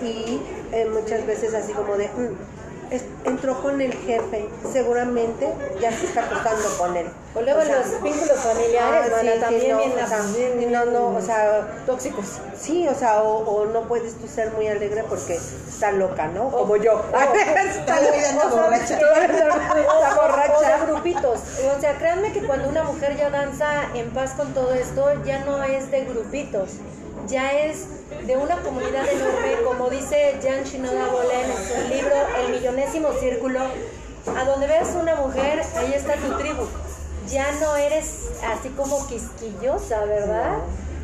y eh, muchas veces así como de, "Mm, entró con el jefe, seguramente ya se está acostando con él. O luego O sea, los vínculos familiares, ah, sí, también no, bien, o sea, bien- no, no, o sea, tóxicos. Sí, o sea, o, o no puedes tú ser muy alegre porque está loca, ¿no? O- Como yo. (laughs) Está (laughs) borracha. o- borracha. grupitos. O sea, créanme que cuando una mujer ya danza en paz con todo esto, ya no es de grupitos, ya es de una comunidad enorme, como dice Jan Shinoda Bolen en su libro El millonésimo círculo, a donde veas una mujer, ahí está tu tribu. Ya no eres así como quisquillosa, ¿verdad?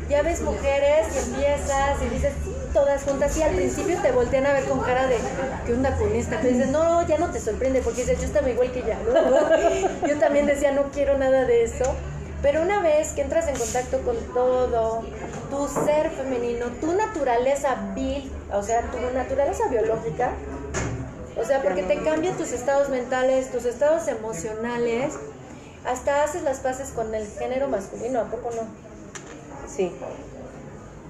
Ya ves mujeres y empiezas y dices, todas juntas, y al principio te voltean a ver con cara de, ¿qué onda con esta? Pero dices, no, ya no te sorprende, porque dices, yo estaba igual que ella, ¿no? (laughs) Yo también decía, no quiero nada de eso. Pero una vez que entras en contacto con todo, tu ser femenino, tu naturaleza vil, o sea, tu naturaleza biológica, o sea, porque te cambian tus estados mentales, tus estados emocionales, hasta haces las paces con el género masculino, ¿a poco no? Sí.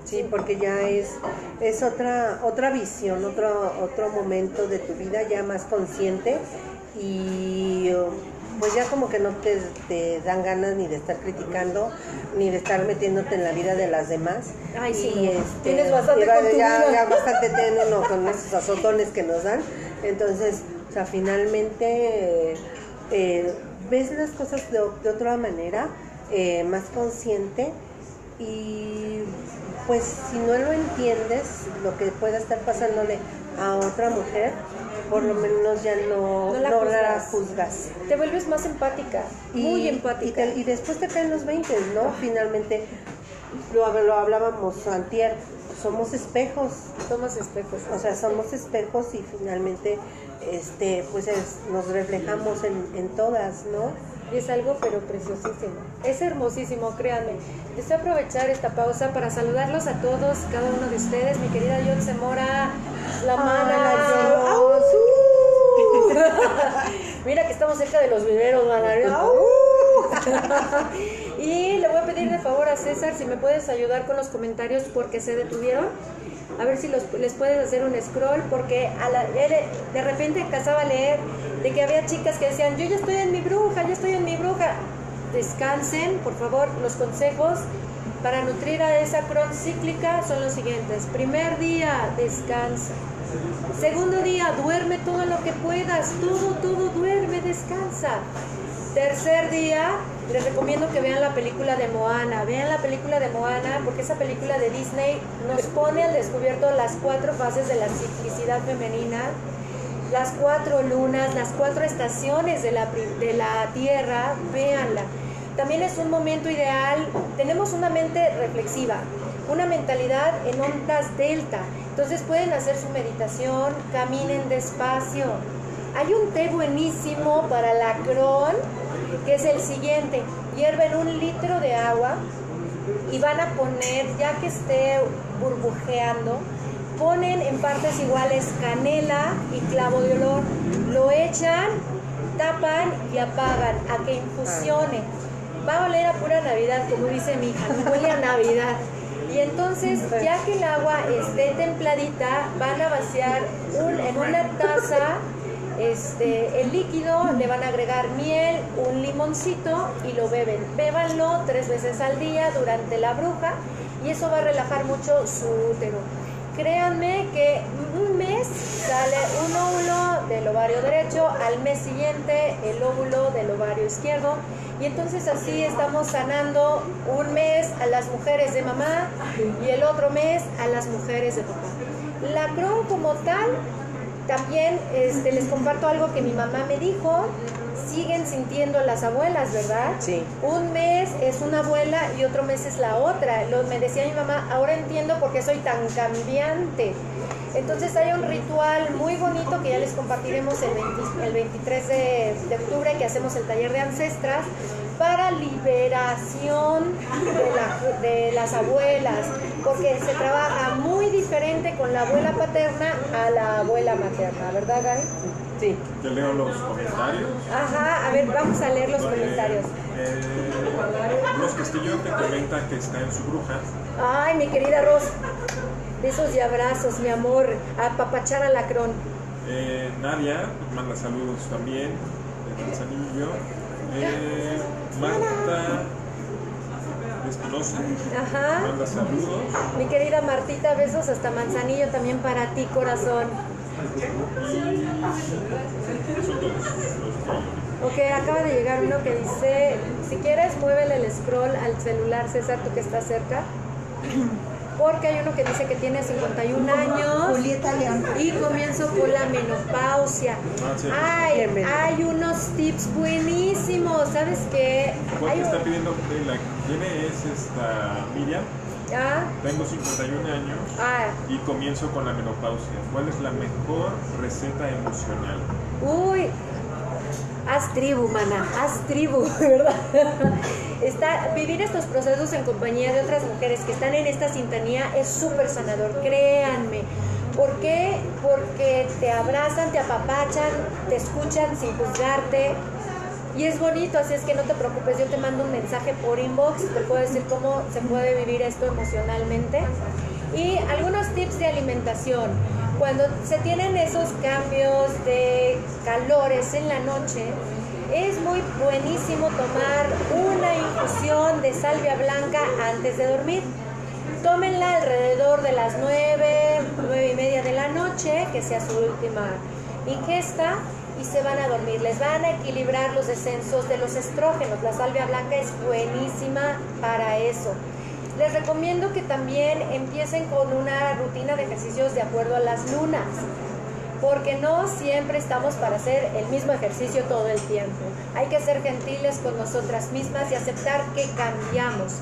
Sí, porque ya es, es otra, otra visión, otro, otro momento de tu vida ya más consciente y uh, pues ya como que no te, te dan ganas ni de estar criticando, ni de estar metiéndote en la vida de las demás. Ay, sí, Y, no. Tienes bastante y va- con tu ya, vida. ya (laughs) bastante tiene uno con esos azotones que nos dan. Entonces, o sea, finalmente eh, ves las cosas de, de otra manera, eh, más consciente y pues si no lo entiendes, lo que pueda estar pasándole a otra mujer, por lo menos ya no, No la no la juzgas. Te vuelves más empática, muy empática. Y, te- y después te caen los 20, ¿no? Finalmente, lo, lo hablábamos antier, somos espejos, Somos espejos. o sea, somos espejos y finalmente, este, pues es- nos reflejamos en, en todas, ¿no? Y es algo pero preciosísimo. Es hermosísimo, créanme. Deseo aprovechar esta pausa para saludarlos a todos, cada uno de ustedes. Mi querida Yotze Mora, la mana. la ¡Au! Yotze. (laughs) Mira que estamos cerca de los viveros, mana. (laughs) y le voy a pedir de favor a César si me puedes ayudar con los comentarios porque se detuvieron. A ver si les puedes hacer un scroll porque de repente alcanzaba a leer de que había chicas que decían, yo ya estoy en mi bruja, ya estoy en mi bruja. Descansen, por favor, los consejos para nutrir a esa cron cíclica son los siguientes. Primer día, descansa. Segundo día, duerme todo lo que puedas, todo, todo, duerme, descansa. Tercer día, les recomiendo que vean la película de Moana. Vean la película de Moana porque esa película de Disney nos pone al descubierto las cuatro fases de la ciclicidad femenina, las cuatro lunas, las cuatro estaciones de la, de la Tierra. Véanla. También es un momento ideal. Tenemos una mente reflexiva, una mentalidad en ondas delta. Entonces pueden hacer su meditación, caminen despacio. Hay un té buenísimo para la Crohn, que es el siguiente. Hierven un litro de agua y van a poner, ya que esté burbujeando, ponen en partes iguales canela y clavo de olor. Lo echan, tapan y apagan a que infusione. Va a oler a pura Navidad, como dice mi hija, huele a Navidad. Y entonces, ya que el agua esté templadita, van a vaciar en una taza este, el líquido, le van a agregar miel, un limoncito y lo beben. Bébanlo tres veces al día durante la bruja y eso va a relajar mucho su útero. Créanme que un mes sale un óvulo del ovario derecho, al mes siguiente el óvulo del ovario izquierdo y entonces así estamos sanando un mes a las mujeres de mamá y el otro mes a las mujeres de papá. La Crohn como tal también este, les comparto algo que mi mamá me dijo. Siguen sintiendo las abuelas, ¿verdad? Sí. Un mes es una abuela y otro mes es la otra. Lo, me decía mi mamá, ahora entiendo por qué soy tan cambiante. Entonces hay un ritual muy bonito que ya les compartiremos el, 20 el 23 de, de octubre que hacemos el taller de ancestras para liberación de, la- de las abuelas, porque se trabaja muy diferente con la abuela paterna a la abuela materna, ¿verdad Gaby? Sí. Te leo los comentarios. Ajá, a ver, vamos a leer los Eh, comentarios. eh, Ros Castillo te comenta que está en su bruja. Ay, mi querida Ros, besos y abrazos, mi amor, a papachar a Lacrón. Eh, Nadia manda saludos también de Manzanillo. Eh, Marta Espinosa Ajá. manda saludos. Mi querida Martita, besos hasta Manzanillo también para ti, corazón. Ok, acaba de llegar uno que dice, si quieres muévele el scroll al celular, César, tú que estás cerca. Porque hay uno que dice que tiene 51 años Julieta León. y comienzo con la menopausia. Ah. Ay, hay unos tips buenísimos, ¿sabes qué? ¿Cuál Hay te está pidiendo? eh, La ¿Quién es esta Miriam? Ah, Tengo 51 años ah, y comienzo con la menopausia. ¿Cuál es la mejor receta emocional? Uy, haz tribu, mana, haz tribu, (laughs) ¿verdad? Está, vivir estos procesos en compañía de otras mujeres que están en esta sintonía es súper sanador, créanme. ¿Por qué? Porque te abrazan, te apapachan, te escuchan sin juzgarte. Y es bonito, así es que no te preocupes, yo te mando un mensaje por inbox, te puedo decir cómo se puede vivir esto emocionalmente. Y algunos tips de alimentación. Cuando se tienen esos cambios de calores en la noche, es muy buenísimo tomar una infusión de salvia blanca antes de dormir. Tómenla alrededor de las 9, 9 y media de la noche, que sea su última ingesta, y se van a dormir. Les van a equilibrar los descensos de los estrógenos. La salvia blanca es buenísima para eso. Les recomiendo que también empiecen con una rutina de ejercicios de acuerdo a las lunas, porque no siempre estamos para hacer el mismo ejercicio todo el tiempo. Hay que ser gentiles con nosotras mismas y aceptar que cambiamos.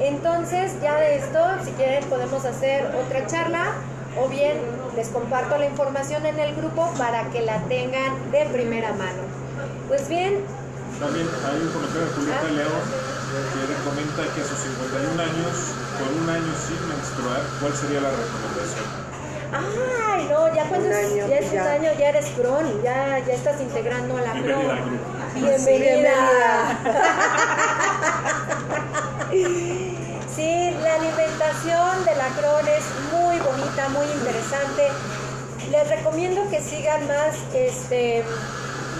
Entonces, ya de esto, si quieren, podemos hacer otra charla o bien les comparto la información en el grupo para que la tengan de primera mano. Pues bien, También hay un comentario de Julieta Ah. León que le comenta que a sus 51 años, por un año sin menstruar, ¿cuál sería la recomendación? ay, no, ya cuando Un es- año, ya es un ya. año, ya eres cron, ya, ya estás integrando a la Bienvenida cron. grupo. Bienvenida. (laughs) Sí, la alimentación de la Cron es muy bonita, muy interesante. Les recomiendo que sigan más, este,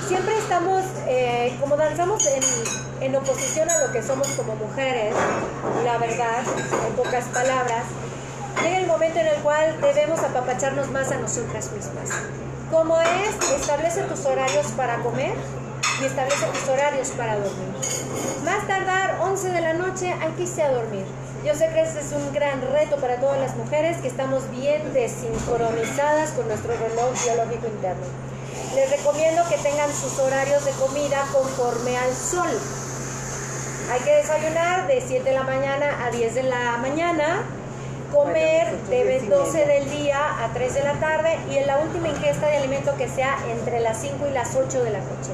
siempre estamos, eh, como danzamos en, en oposición a lo que somos como mujeres, la verdad, en pocas palabras, llega el momento en el cual debemos apapacharnos más a nosotras mismas. Como es, establece tus horarios para comer y establece tus horarios para dormir. Más tardar 11 de la noche hay que a dormir. Yo sé que este es un gran reto para todas las mujeres que estamos bien desincronizadas con nuestro reloj biológico interno. Les recomiendo que tengan sus horarios de comida conforme al sol. Hay que desayunar de 7 de la mañana a 10 de la mañana, comer nosotros de diez y 12 media. del día a 3 de la tarde y en la última ingesta de alimento que sea entre las 5 y las 8 de la noche.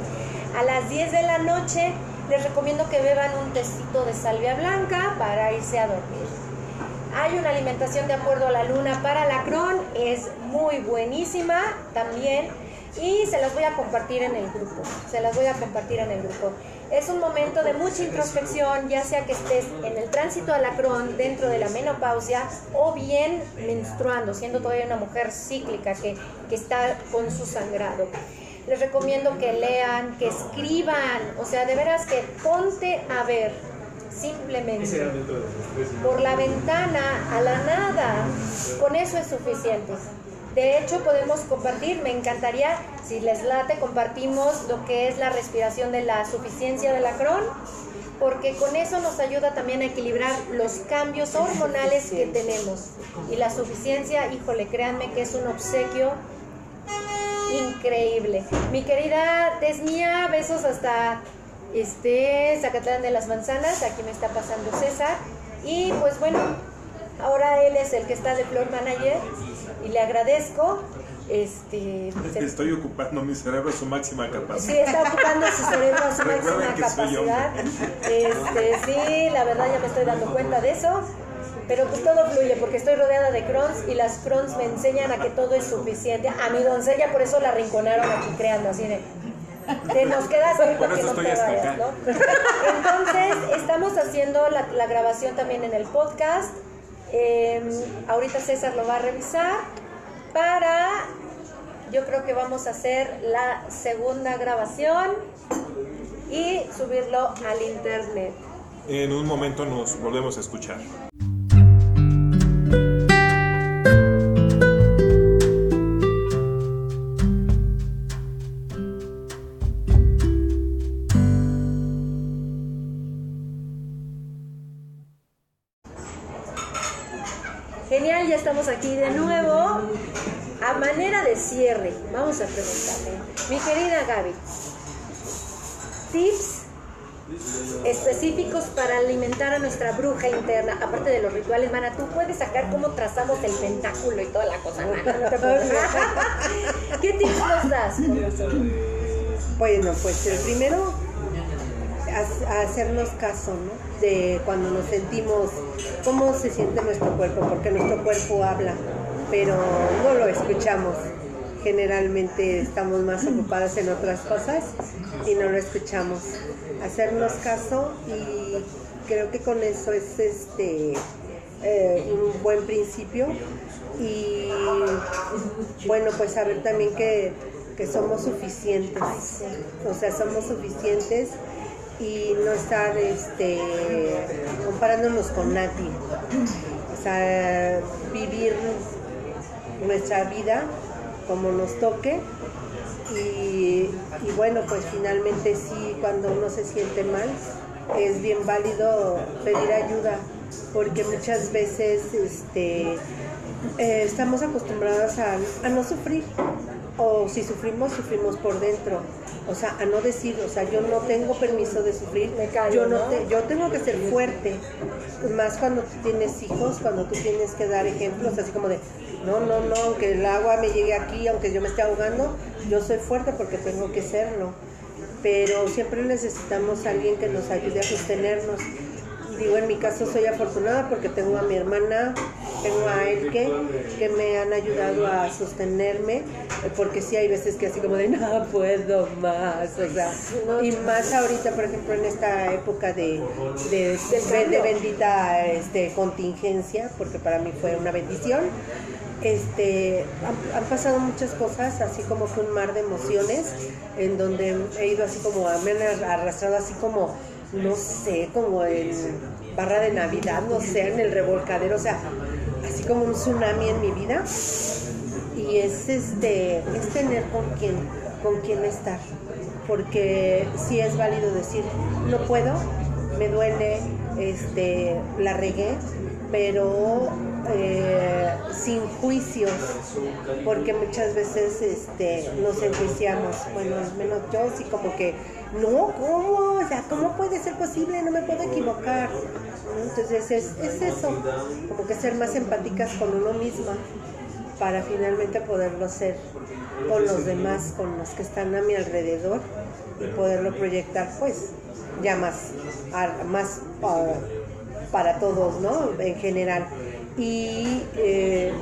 A las 10 de la noche les recomiendo que beban un tecito de salvia blanca para irse a dormir. Hay una alimentación de acuerdo a la luna para la Crohn, es muy buenísima también y se las voy a compartir en el grupo. Se las voy a compartir en el grupo. Es un momento de mucha introspección, ya sea que estés en el tránsito a la Crohn dentro de la menopausia o bien menstruando, siendo todavía una mujer cíclica que, que está con su sangrado. Les recomiendo que lean, que escriban, o sea, de veras que ponte a ver simplemente por la ventana a la nada, con eso es suficiente. De hecho, podemos compartir, me encantaría, si les late, compartimos lo que es la respiración de la suficiencia de la Crohn, porque con eso nos ayuda también a equilibrar los cambios hormonales que tenemos. Y la suficiencia, híjole, créanme que es un obsequio increíble. Mi querida Desmía, besos hasta este Zacatlán de las Manzanas, aquí me está pasando César. Y pues bueno, ahora él es el que está de Floor Manager y le agradezco. Este, se- Estoy ocupando mi cerebro a su máxima Sí, capacidad. está ocupando su cerebro a su máxima capacidad. Este, sí, la verdad ya me estoy dando cuenta de eso. Pero pues todo fluye porque estoy rodeada de crons y las crons me enseñan a que todo es suficiente. A mi doncella por eso la rinconaron aquí creando así de... Te nos quedas ahí Por porque no te vayas. ¿no? Entonces, estamos haciendo la, la grabación también en el podcast. Eh, ahorita César lo va a revisar para... Yo creo que vamos a hacer la segunda grabación y subirlo al internet. En un momento nos volvemos a escuchar. Cierre, vamos a preguntarle, mi querida Gaby, tips específicos para alimentar a nuestra bruja interna, aparte de los rituales, mana, tú puedes sacar cómo trazamos el pentáculo y toda la cosa, mana, no (laughs) te preocupes. (laughs) ¿Qué tips nos das? Bueno, pues el primero, ha- hacernos caso, ¿no? De cuando nos sentimos, cómo se siente nuestro cuerpo, porque nuestro cuerpo habla, pero no lo escuchamos. Generalmente estamos más ocupadas en otras cosas y no lo escuchamos. Hacernos caso y creo que con eso es este eh, un buen principio. Y bueno pues saber también que, que somos suficientes. O sea somos suficientes y no estar este comparándonos con nadie. O sea vivir nuestra vida como nos toque. Y, bueno, pues finalmente sí, cuando uno se siente mal, es bien válido pedir ayuda, porque muchas veces este, eh, estamos acostumbradas a, a no sufrir, o si sufrimos, sufrimos por dentro. O sea, a no decir, o sea, yo no tengo permiso de sufrir, Me callo, yo, no ¿no? te- yo tengo que ser fuerte, más cuando tú tienes hijos, cuando tú tienes que dar ejemplos, así como de, no, no, no, aunque el agua me llegue aquí, aunque yo me esté ahogando, yo soy fuerte porque tengo que serlo. Pero siempre necesitamos a alguien que nos ayude a sostenernos. Digo, en mi caso soy afortunada porque tengo a mi hermana, tengo a Elke, que me han ayudado a sostenerme, porque sí hay veces que así como de, (laughs) no puedo más, o sea, y más ahorita, por ejemplo, en esta época de, de, bendita este, contingencia, porque para mí fue una bendición, este, han, han pasado muchas cosas, así como que un mar de emociones, en donde he ido así como, me han arrastrado así como, no sé, como en barra de Navidad, no sé, en el revolcadero, o sea, así como un tsunami en mi vida. Y es este, es tener con quién, con quién estar. Porque sí es válido decir, no puedo, me duele, este, la regué, pero eh, sin juicios, porque muchas veces este, nos enjuiciamos. Bueno, al menos yo sí como que, no, ¿cómo? O sea, ¿cómo puede ser posible? No me puedo equivocar. ¿no? Entonces es, es eso, como que ser más empáticas con uno misma para finalmente poderlo ser con los demás, con los que están a mi alrededor y poderlo proyectar pues ya más, más ah, para todos, ¿no? En general. Y eh,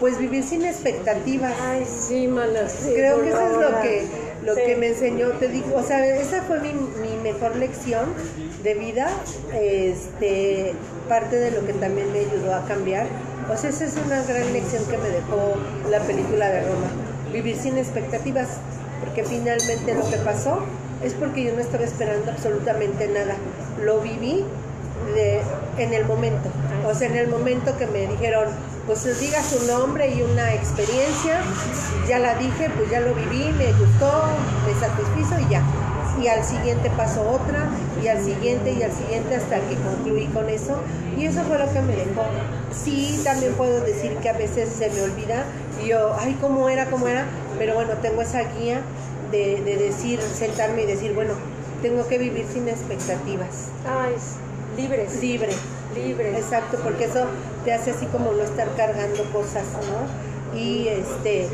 pues vivir sin expectativas. Ay, sí, mana, sí, Creo que eso es lo que, lo Sí. que me enseñó, te digo, o sea, esa fue mi, mi mejor lección de vida, este, parte de lo que también me ayudó a cambiar. O sea, esa es una gran lección que me dejó la película de Roma, vivir sin expectativas, porque finalmente lo que pasó es porque yo no estaba esperando absolutamente nada, lo viví de, en el momento, o sea, en el momento que me dijeron, pues diga su nombre y una experiencia, ya la dije, pues ya lo viví, me gustó, me satisfizo y ya. Y al siguiente paso otra, y al siguiente, y al siguiente, hasta que concluí con eso. Y eso fue lo que me dejó. Sí, también puedo decir que a veces se me olvida, y yo, ay, ¿cómo era, cómo era? Pero bueno, tengo esa guía de, de decir, sentarme y decir, bueno, tengo que vivir sin expectativas. Ay, libres. Libre. Libres. Exacto, porque eso te hace así como no estar cargando cosas, ¿no? Y este,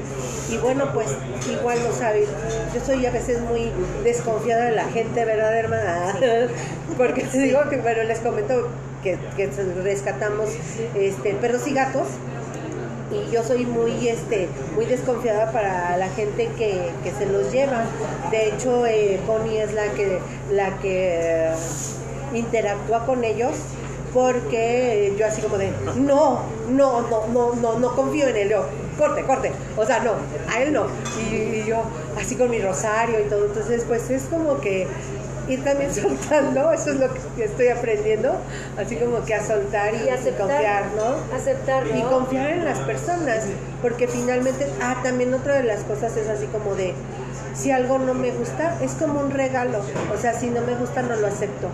y bueno, pues igual no sabe, yo soy a veces muy desconfiada de la gente, ¿verdad, hermana? (laughs) Porque te digo que, bueno, les comento que, que rescatamos este, perros y gatos. Y yo soy muy este muy desconfiada para la gente que, que se los lleva. De hecho eh, Connie es la que la que interactúa con ellos porque yo así como de no no no no no no confío en él yo corte corte o sea no a él no y, y yo así con mi rosario y todo entonces pues es como que ir también (laughs) soltando, eso es lo que estoy aprendiendo, así como que a soltar y, Y aceptar. confiar, ¿no? Aceptar, ¿no? Y confiar en las personas, porque finalmente, ah, también otra de las cosas es así como de, si algo no me gusta, es como un regalo, o sea, si no me gusta no lo acepto,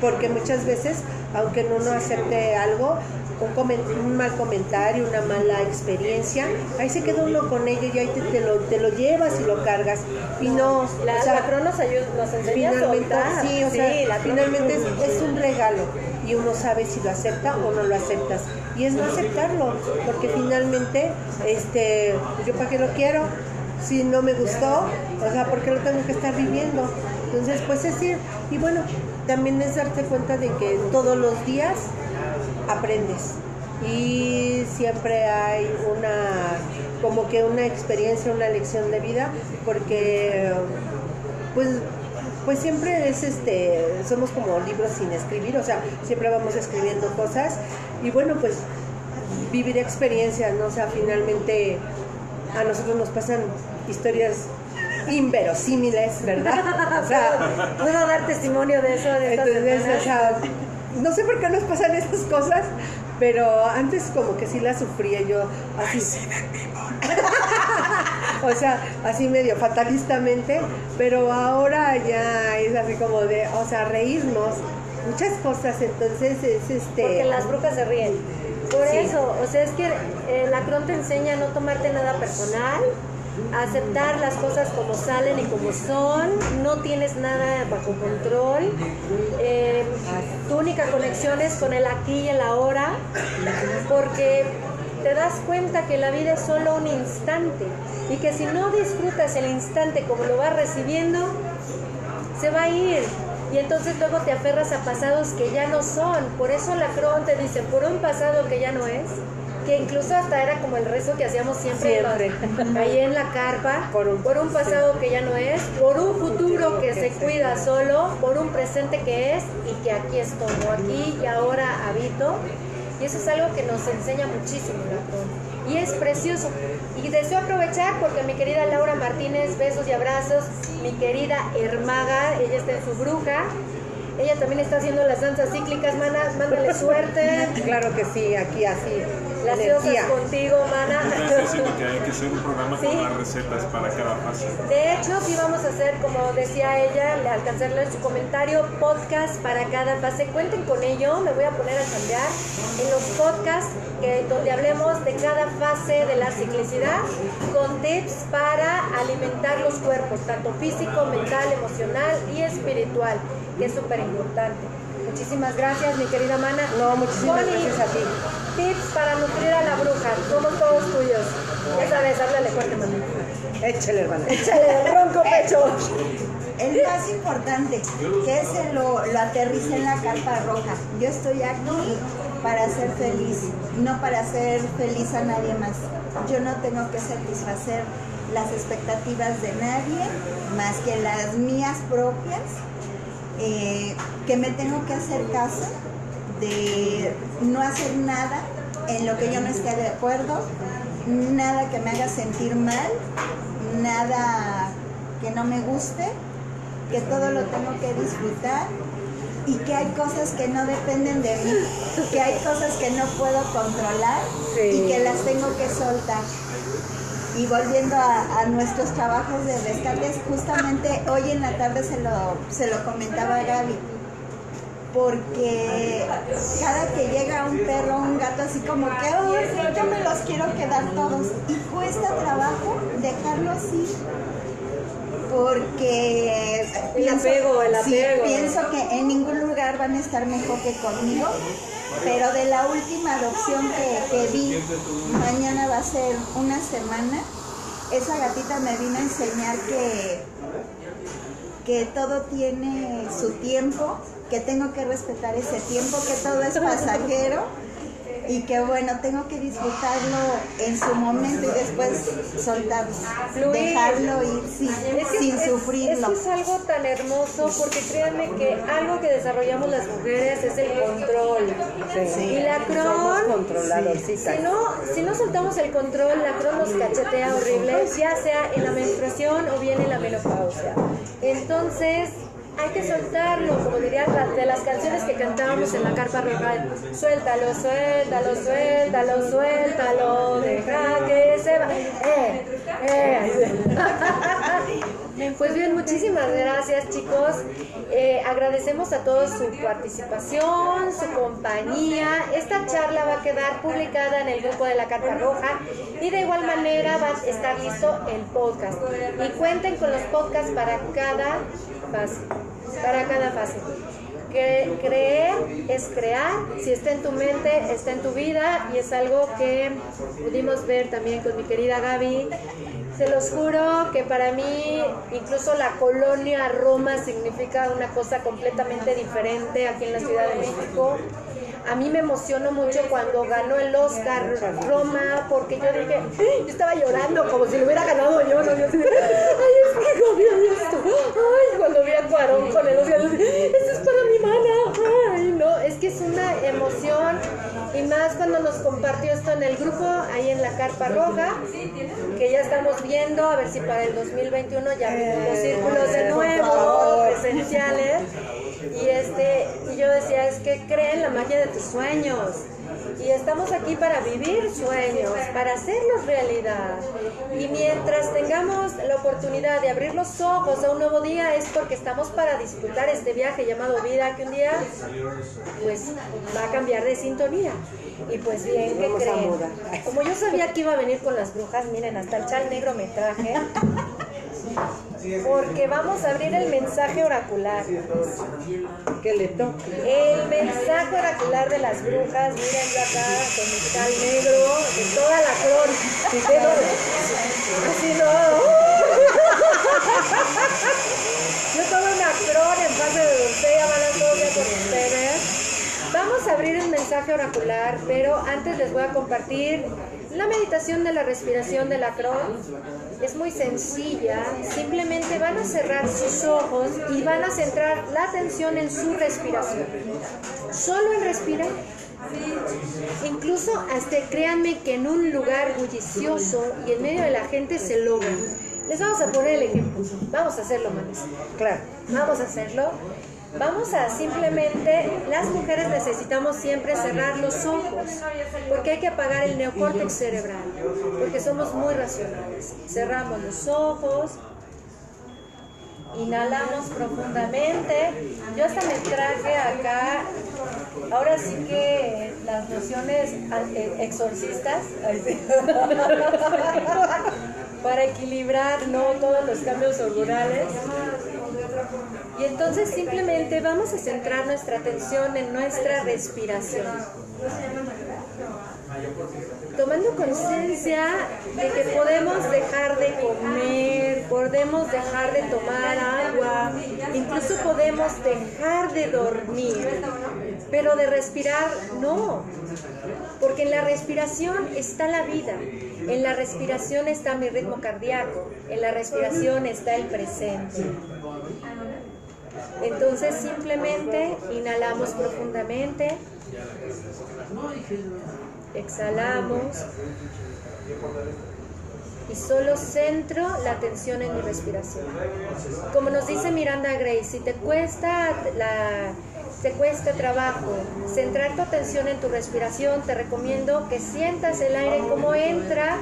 porque muchas veces, aunque uno acepte algo, un, mal comentario, una mala experiencia, ahí se queda uno con ello y ahí te, te lo, te lo llevas y lo cargas, y no, La, o sea, la nos, ayuda, nos enseña a finalmente, soltar. sí, o sea, finalmente es, es un regalo y uno sabe si lo acepta o no lo aceptas. Y es no aceptarlo, porque finalmente, este, yo para qué lo quiero, si no me gustó, o sea, ¿por qué lo tengo que estar viviendo? Entonces, pues es ir, y bueno, también es darte cuenta de que todos los días aprendes y siempre hay una como que una experiencia, una lección de vida, porque pues pues siempre es este somos como libros sin escribir, o sea, siempre vamos escribiendo cosas y bueno, pues vivir experiencias, ¿no? O sea, finalmente a nosotros nos pasan historias inverosímiles, ¿verdad? O sea, ¿Puedo dar testimonio de eso? De entonces, o sea, no sé por qué nos pasan esas cosas, pero antes como que sí las sufría yo así. (laughs) o sea, así medio fatalistamente, pero ahora ya es así como de, o sea, reírnos, muchas cosas, entonces es este... Porque las brujas se ríen. Por Sí. eso, o sea, es que eh, la Cron te enseña a no tomarte nada personal, aceptar las cosas como salen y como son, no tienes nada bajo control, eh, tu única conexión es con el aquí y el ahora, porque te das cuenta que la vida es solo un instante y que si no disfrutas el instante como lo vas recibiendo, se va a ir. Y entonces luego te aferras a pasados que ya no son. Por eso la Cron te dice, por un pasado que ya no es, que incluso hasta era como el rezo que hacíamos siempre, Siempre. los- ahí en la carpa, Por (laughs) por un- un, pasado que ya no es, por un futuro que se cuida solo, por un presente que es y que aquí estoy, aquí y ahora habito. Y eso es algo que nos enseña muchísimo la Cron. Y es precioso. Y deseo aprovechar porque mi querida Laura Martínez, besos y abrazos, mi querida Hermaga, ella está en su bruja. Ella también está haciendo las danzas cíclicas, mándale (laughs) suerte. Claro que sí, aquí así. Las energía. contigo, mana. Me estás diciendo que hay que hacer un programa Sí. con las recetas para cada fase. De hecho, sí vamos a hacer, como decía ella, le alcanzarle su comentario, podcast para cada fase. Cuenten con ello, me voy a poner a cambiar en los podcasts que, donde hablemos de cada fase de la ciclicidad con tips para alimentar los cuerpos, tanto físico, mental, emocional y espiritual, que es súper importante. Muchísimas gracias, mi querida Mana. No, muchísimas gracias a ti. Tips para nutrir a la bruja, somos todos tuyos. Ya sabes, háblale fuerte, Mana. Échale, hermana. Échale el ronco (laughs) pecho. El más importante, que se lo, lo aterrice en la carpa roja. Yo estoy aquí para ser feliz, no para hacer feliz a nadie más. Yo no tengo que satisfacer las expectativas de nadie más que las mías propias, eh, que me tengo que hacer caso de no hacer nada en lo que yo no esté de acuerdo, nada que me haga sentir mal, nada que no me guste, que todo lo tengo que disfrutar y que hay cosas que no dependen de mí, que hay cosas que no puedo controlar y que las tengo que soltar. Y volviendo a, a nuestros trabajos de rescates, justamente hoy en la tarde se lo, se lo comentaba a Gaby, porque cada que llega un perro un gato así como que, "Ay, sí, yo me los quiero quedar todos, y cuesta trabajo dejarlos ir porque El apego, el sí, apego. pienso que en ningún lugar van a estar mejor que conmigo, pero de la última adopción que, que vi, mañana va a ser una semana, esa gatita me vino a enseñar que, que todo tiene su tiempo, que tengo que respetar ese tiempo, que todo es pasajero y que bueno, tengo que disfrutarlo en su momento y después soltarlo, dejarlo ir sin, Es que sin es- sufrirlo. Es, que es algo tan hermoso porque créanme que algo que desarrollamos las mujeres es el control. Sí. Y la cron, si no, si no soltamos el control, la cron nos cachetea horrible, ya sea en la menstruación o bien en la menopausia. Entonces, hay que soltarlo, como dirían las, de las canciones que cantábamos en la carpa roja. Suéltalo, suéltalo, suéltalo, suéltalo, deja que se va. Eh, eh. (laughs) Pues bien, muchísimas gracias chicos. Eh, agradecemos a todos su participación, su compañía. Esta charla va a quedar publicada en el grupo de la Carta Roja y de igual manera va a estar listo el podcast. Y cuenten con los podcasts para cada fase. Para cada fase. Que creer es crear, si está en tu mente, está en tu vida y es algo que pudimos ver también con mi querida Gaby. Se los juro que para mí incluso la colonia Roma significa una cosa completamente diferente aquí en la Ciudad de México. A mí me emocionó mucho cuando ganó el Oscar Roma porque yo dije, yo estaba llorando como si lo hubiera ganado yo, ¿no? Ay, es que Gaby esto, ay, cuando vi a Cuarón con el Oscar, dije, esto es para mi mana, no, es que es una emoción y más cuando nos compartió esto en el grupo, ahí en la Carpa Roja, que ya estamos viendo, a ver si para el 2021 ya abrimos los círculos de nuevo, presenciales. Y este, y yo decía, es que cree en la magia de tus sueños. Y estamos aquí para vivir sueños, para hacerlos realidad. Y mientras tengamos la oportunidad de abrir los ojos a un nuevo día, es porque estamos para disfrutar este viaje llamado vida, que un día pues va a cambiar de sintonía. Y pues bien, ¿qué creen? Como yo sabía que iba a venir con las brujas, miren, hasta el chal negro me traje. (laughs) Porque vamos a abrir el mensaje oracular. Que le toque. El mensaje oracular de las brujas, miren yo acá con mi chal negro, de toda la todo- Así no. Yo toda una cron en fase de doncella, van a todo bien con ustedes. Vamos a abrir el mensaje oracular, pero antes les voy a compartir la meditación de la respiración de la cron. Es muy sencilla, simplemente van a cerrar sus ojos y van a centrar la atención en su respiración. Solo en respirar. Incluso hasta créanme que en un lugar bullicioso y en medio de la gente se logra. Les vamos a poner el ejemplo. Vamos a hacerlo, manes. Claro. Vamos a hacerlo. Vamos a simplemente, las mujeres necesitamos siempre cerrar los ojos, porque hay que apagar el neocórtex cerebral, porque somos muy racionales. Cerramos los ojos, inhalamos profundamente. Yo hasta me traje acá, ahora sí que las nociones eh, exorcistas, (laughs) para equilibrar ¿no? todos los cambios hormonales. Y entonces simplemente vamos a centrar nuestra atención en nuestra respiración. Tomando conciencia de que podemos dejar de comer, podemos dejar de tomar agua, incluso podemos dejar de dormir, pero de respirar no, porque en la respiración está la vida, en la respiración está mi ritmo cardíaco, en la respiración está el presente. Entonces simplemente inhalamos profundamente, exhalamos y solo centro la atención en mi respiración. Como nos dice Miranda Gray, si te cuesta la te cuesta trabajo centrar tu atención en tu respiración, te recomiendo que sientas el aire como entra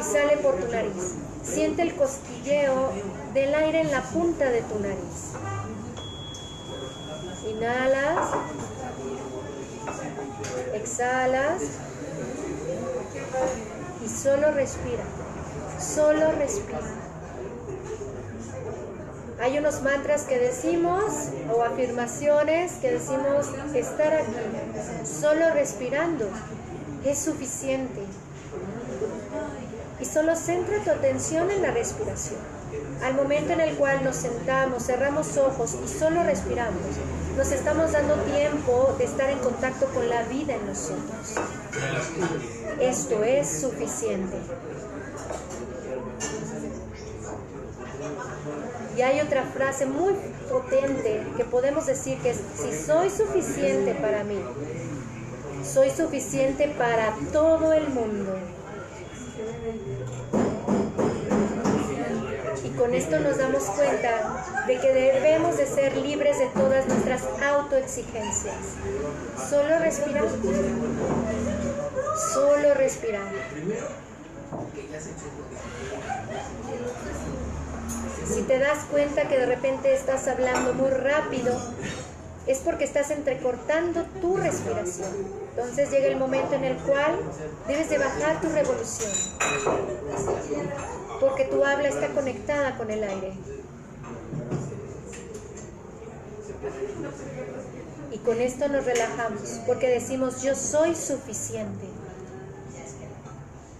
y sale por tu nariz. Siente el cosquilleo del aire en la punta de tu nariz. Inhalas, exhalas y solo respira, solo respira. Hay unos mantras que decimos o afirmaciones que decimos estar aquí, solo respirando, es suficiente. Y solo centra tu atención en la respiración. Al momento en el cual nos sentamos, cerramos ojos y solo respiramos, nos estamos dando tiempo de estar en contacto con la vida en nosotros. Esto es suficiente. Y hay otra frase muy potente que podemos decir que es, si soy suficiente para mí, soy suficiente para todo el mundo. Con esto nos damos cuenta de que debemos de ser libres de todas nuestras autoexigencias. Solo respirar. Solo respirar. Si te das cuenta que de repente estás hablando muy rápido, es porque estás entrecortando tu respiración. Entonces llega el momento en el cual debes de bajar tu revolución, porque tu habla está conectada con el aire. Y con esto nos relajamos, porque decimos, yo soy suficiente.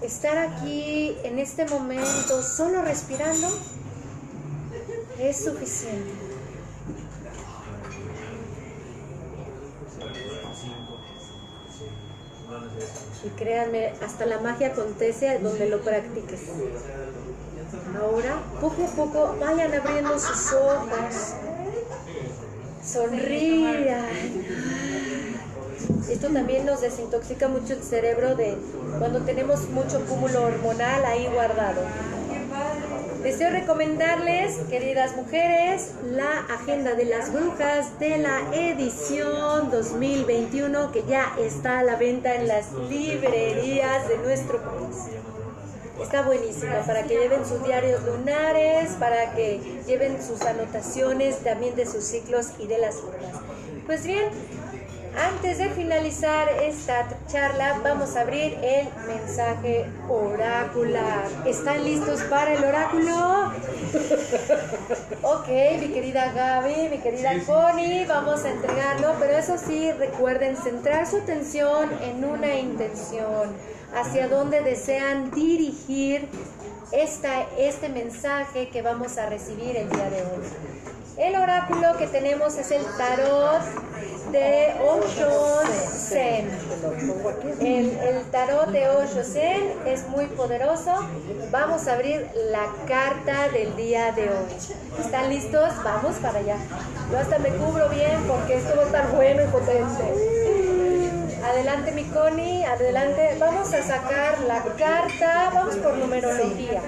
Estar aquí en este momento solo respirando es suficiente. Y créanme, hasta la magia acontece donde lo practiques. Ahora, poco a poco, vayan abriendo sus ojos. Sonrían. Esto también nos desintoxica mucho el cerebro de cuando tenemos mucho cúmulo hormonal ahí guardado. Deseo recomendarles, queridas mujeres, la agenda de las brujas de la edición 2021 que ya está a la venta en las librerías de nuestro país. Está buenísima para que lleven sus diarios lunares, para que lleven sus anotaciones también de sus ciclos y de las brujas. Pues bien, antes de finalizar esta charla, vamos a abrir el mensaje oracular. ¿Están listos para el oráculo? (laughs) Ok, mi querida Gaby, mi querida Connie, vamos a entregarlo, pero eso sí, recuerden centrar su atención en una intención, hacia dónde desean dirigir esta, este mensaje que vamos a recibir el día de hoy. El oráculo que tenemos es el tarot de Osho Zen. El, el, tarot de Osho Zen es muy poderoso. Vamos a abrir la carta del día de hoy. ¿Están listos? Vamos para allá. Yo hasta me cubro bien porque esto va a estar bueno y potente. Adelante mi Connie, adelante. Vamos a sacar la carta. Vamos por numerología.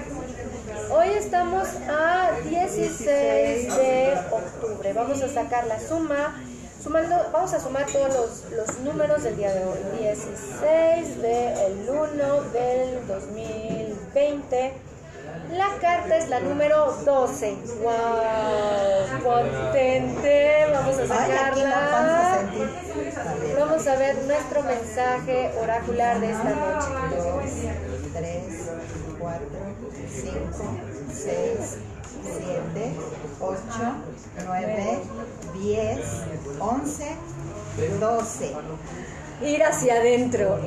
Hoy estamos a 16 de octubre. Vamos a sacar la suma. Sumando, vamos a sumar todos los, los números del día de hoy. 16 del 1 del 2020. La carta es la número 12. ¡Wow! Potente. Vamos a sacarla. Vamos a ver nuestro mensaje oracular de esta noche. 2, 3, 4, 5, 6, 7, 8, 9, 10, 11, 12. Ir hacia adentro.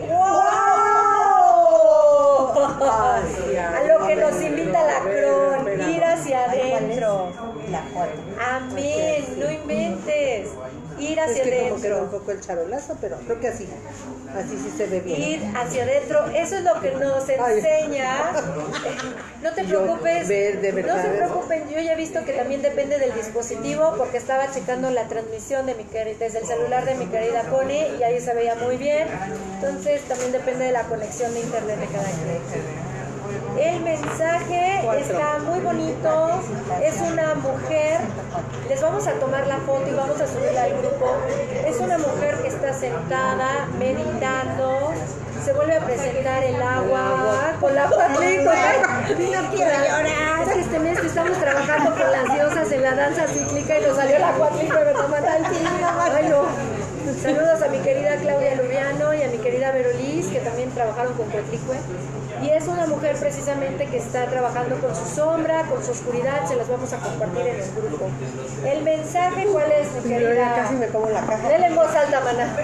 A lo que nos invita la cron, ir hacia adentro. La 4. Amén, no inventes. Ir Es hacia que como queda un adentro. poco el charolazo, pero creo que así, así sí se ve bien. Ir hacia adentro, eso es lo que nos enseña. No te preocupes, no se verdad. preocupen, yo ya he visto que también depende del dispositivo porque estaba checando la transmisión de mi desde el celular de mi querida Pony y ahí se veía muy bien. Entonces también depende de la conexión de internet de cada quien. El mensaje está muy bonito, es una mujer, les vamos a tomar la foto y vamos a subirla al grupo, es una mujer que está sentada, meditando, se vuelve a presentar el agua con la patrita. No quiero llorar. Es que este mes que estamos trabajando con las diosas en la danza cíclica y nos salió la cuatlita, ¿verdad? Ay, no. Saludos a mi querida Claudia Lubiano y a mi querida Verolis, que también trabajaron con Coetlicue. Y es una mujer precisamente que está trabajando con su sombra, con su oscuridad, se las vamos a compartir en el grupo. El mensaje, ¿cuál es, mi querida? casi me como la caja. Dele en voz alta, mana.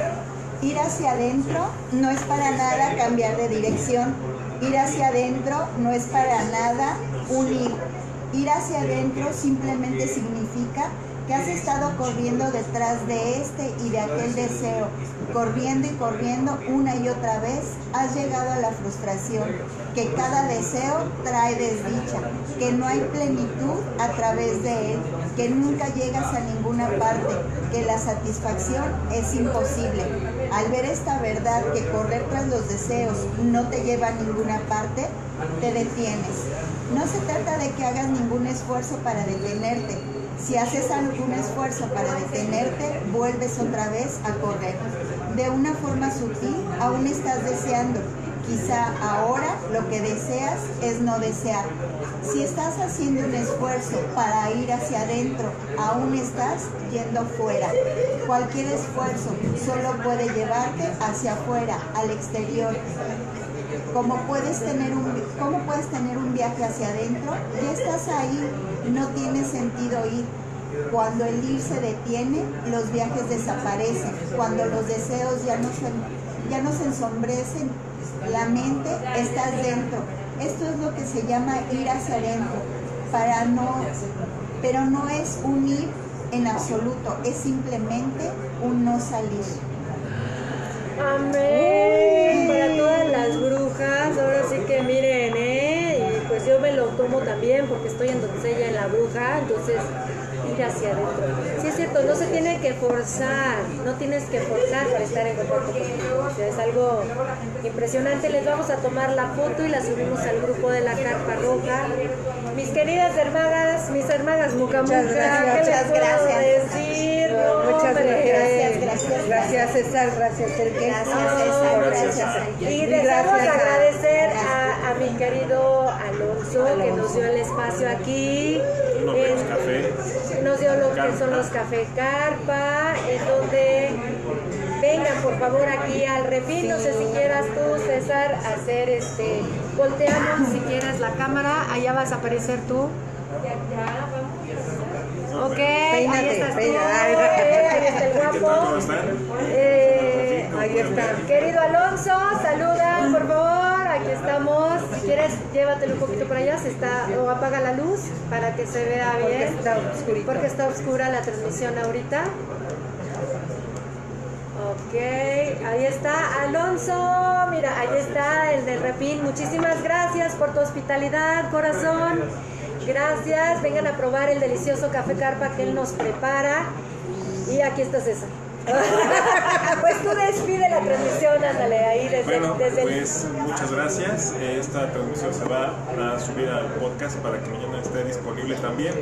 Ir hacia adentro no es para nada cambiar de dirección. Ir hacia adentro no es para nada unir. Ir hacia adentro simplemente significa que has estado corriendo detrás de este y de aquel deseo, corriendo y corriendo una y otra vez, has llegado a la frustración, que cada deseo trae desdicha, que no hay plenitud a través de él, que nunca llegas a ninguna parte, que la satisfacción es imposible. Al ver esta verdad que correr tras los deseos no te lleva a ninguna parte, te detienes. No se trata de que hagas ningún esfuerzo para detenerte. Si haces algún esfuerzo para detenerte, vuelves otra vez a correr. De una forma sutil, aún estás deseando. Quizá ahora lo que deseas es no desear. Si estás haciendo un esfuerzo para ir hacia adentro, aún estás yendo fuera. Cualquier esfuerzo solo puede llevarte hacia afuera, al exterior. ¿Cómo puedes, tener un, ¿Cómo puedes tener un viaje hacia adentro? Ya estás ahí, no tiene sentido ir. Cuando el ir se detiene, los viajes desaparecen. Cuando los deseos ya no se, ya no se ensombrecen, la mente estás dentro. Esto es lo que se llama ir hacia adentro, para no, pero no es un ir en absoluto, es simplemente un no salir. Amén. Para todas las brujas, ahora sí que miren, ¿eh? Y pues yo me lo tomo también porque estoy en doncella en la bruja, entonces ir hacia adentro. Sí es cierto, no se tiene que forzar, no tienes que forzar para estar en contacto sea, es algo impresionante. Les vamos a tomar la foto y la subimos al grupo de la carpa roja. Mis queridas hermanas, mis hermanas Mucamuca, Muchas gracias, ¿qué les muchas gracias. decir? No, No, muchas gracias. gracias, Gracias César, gracias Sergio. Gracias, César, Gracias. gracias. Y Y deseamos gracias a- agradecer a, a mi querido Alonso, que nos dio el espacio aquí. Nos dio lo que son los café carpa, en donde vengan por favor aquí al refil. No sé si quieras tú, César, hacer este. Volteamos si quieres la cámara, allá vas a aparecer tú. Ok, ahí Peínate, estás tú, eh, guapo. Eh, Ahí está. Querido Alonso, saluda, por favor. Aquí estamos. Si quieres, llévatelo un poquito para allá. Se está, o apaga la luz para que se vea Porque bien. está. Porque está oscura la transmisión ahorita. Ok, ahí está Alonso. Mira, ahí está el del refín. Muchísimas gracias por tu hospitalidad, corazón. Gracias. Vengan a probar el delicioso café carpa que él nos prepara. Y aquí está César. (laughs) pues tú despide la transmisión, ándale, ahí desde, Bueno, desde el- pues muchas gracias. Esta transmisión se va a subir al podcast para que mañana esté disponible también.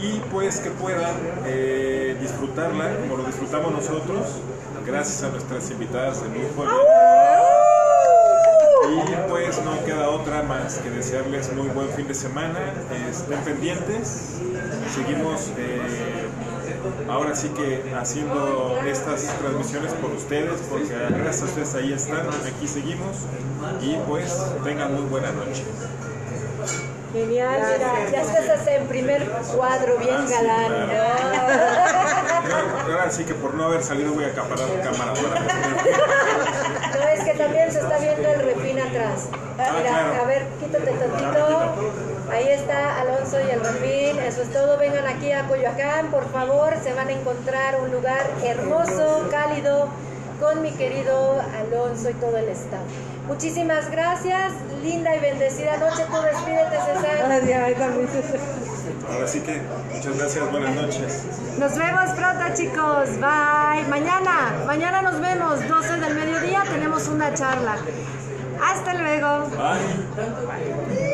Y pues que puedan eh, disfrutarla como lo disfrutamos nosotros, gracias a nuestras invitadas de lujo. Y pues no queda otra más que desearles muy buen fin de semana. Estén pendientes. Seguimos eh, ahora sí que haciendo estas transmisiones por ustedes, porque gracias a ustedes ahí están, aquí seguimos. Y pues tengan muy buena noche. Genial, mira, ya estás en primer cuadro, bien Ah, sí, galán. claro. Ahora sí que por no haber salido voy a acaparar cámara para No, es que también se está viendo el refín atrás. Ah, Mira, claro. a ver, quítate tantito. Ahí está Alonso y el refín. Eso es todo. Vengan aquí a Coyoacán, por favor. Se van a encontrar un lugar hermoso, cálido, con mi querido Alonso y todo el staff. Muchísimas gracias. Linda y bendecida noche. Tú despídete, César. Adiós, también César. Ahora sí que muchas gracias, buenas noches. Nos vemos pronto, chicos. Bye. Mañana, mañana nos vemos. 12 del mediodía tenemos una charla. Hasta luego. Bye.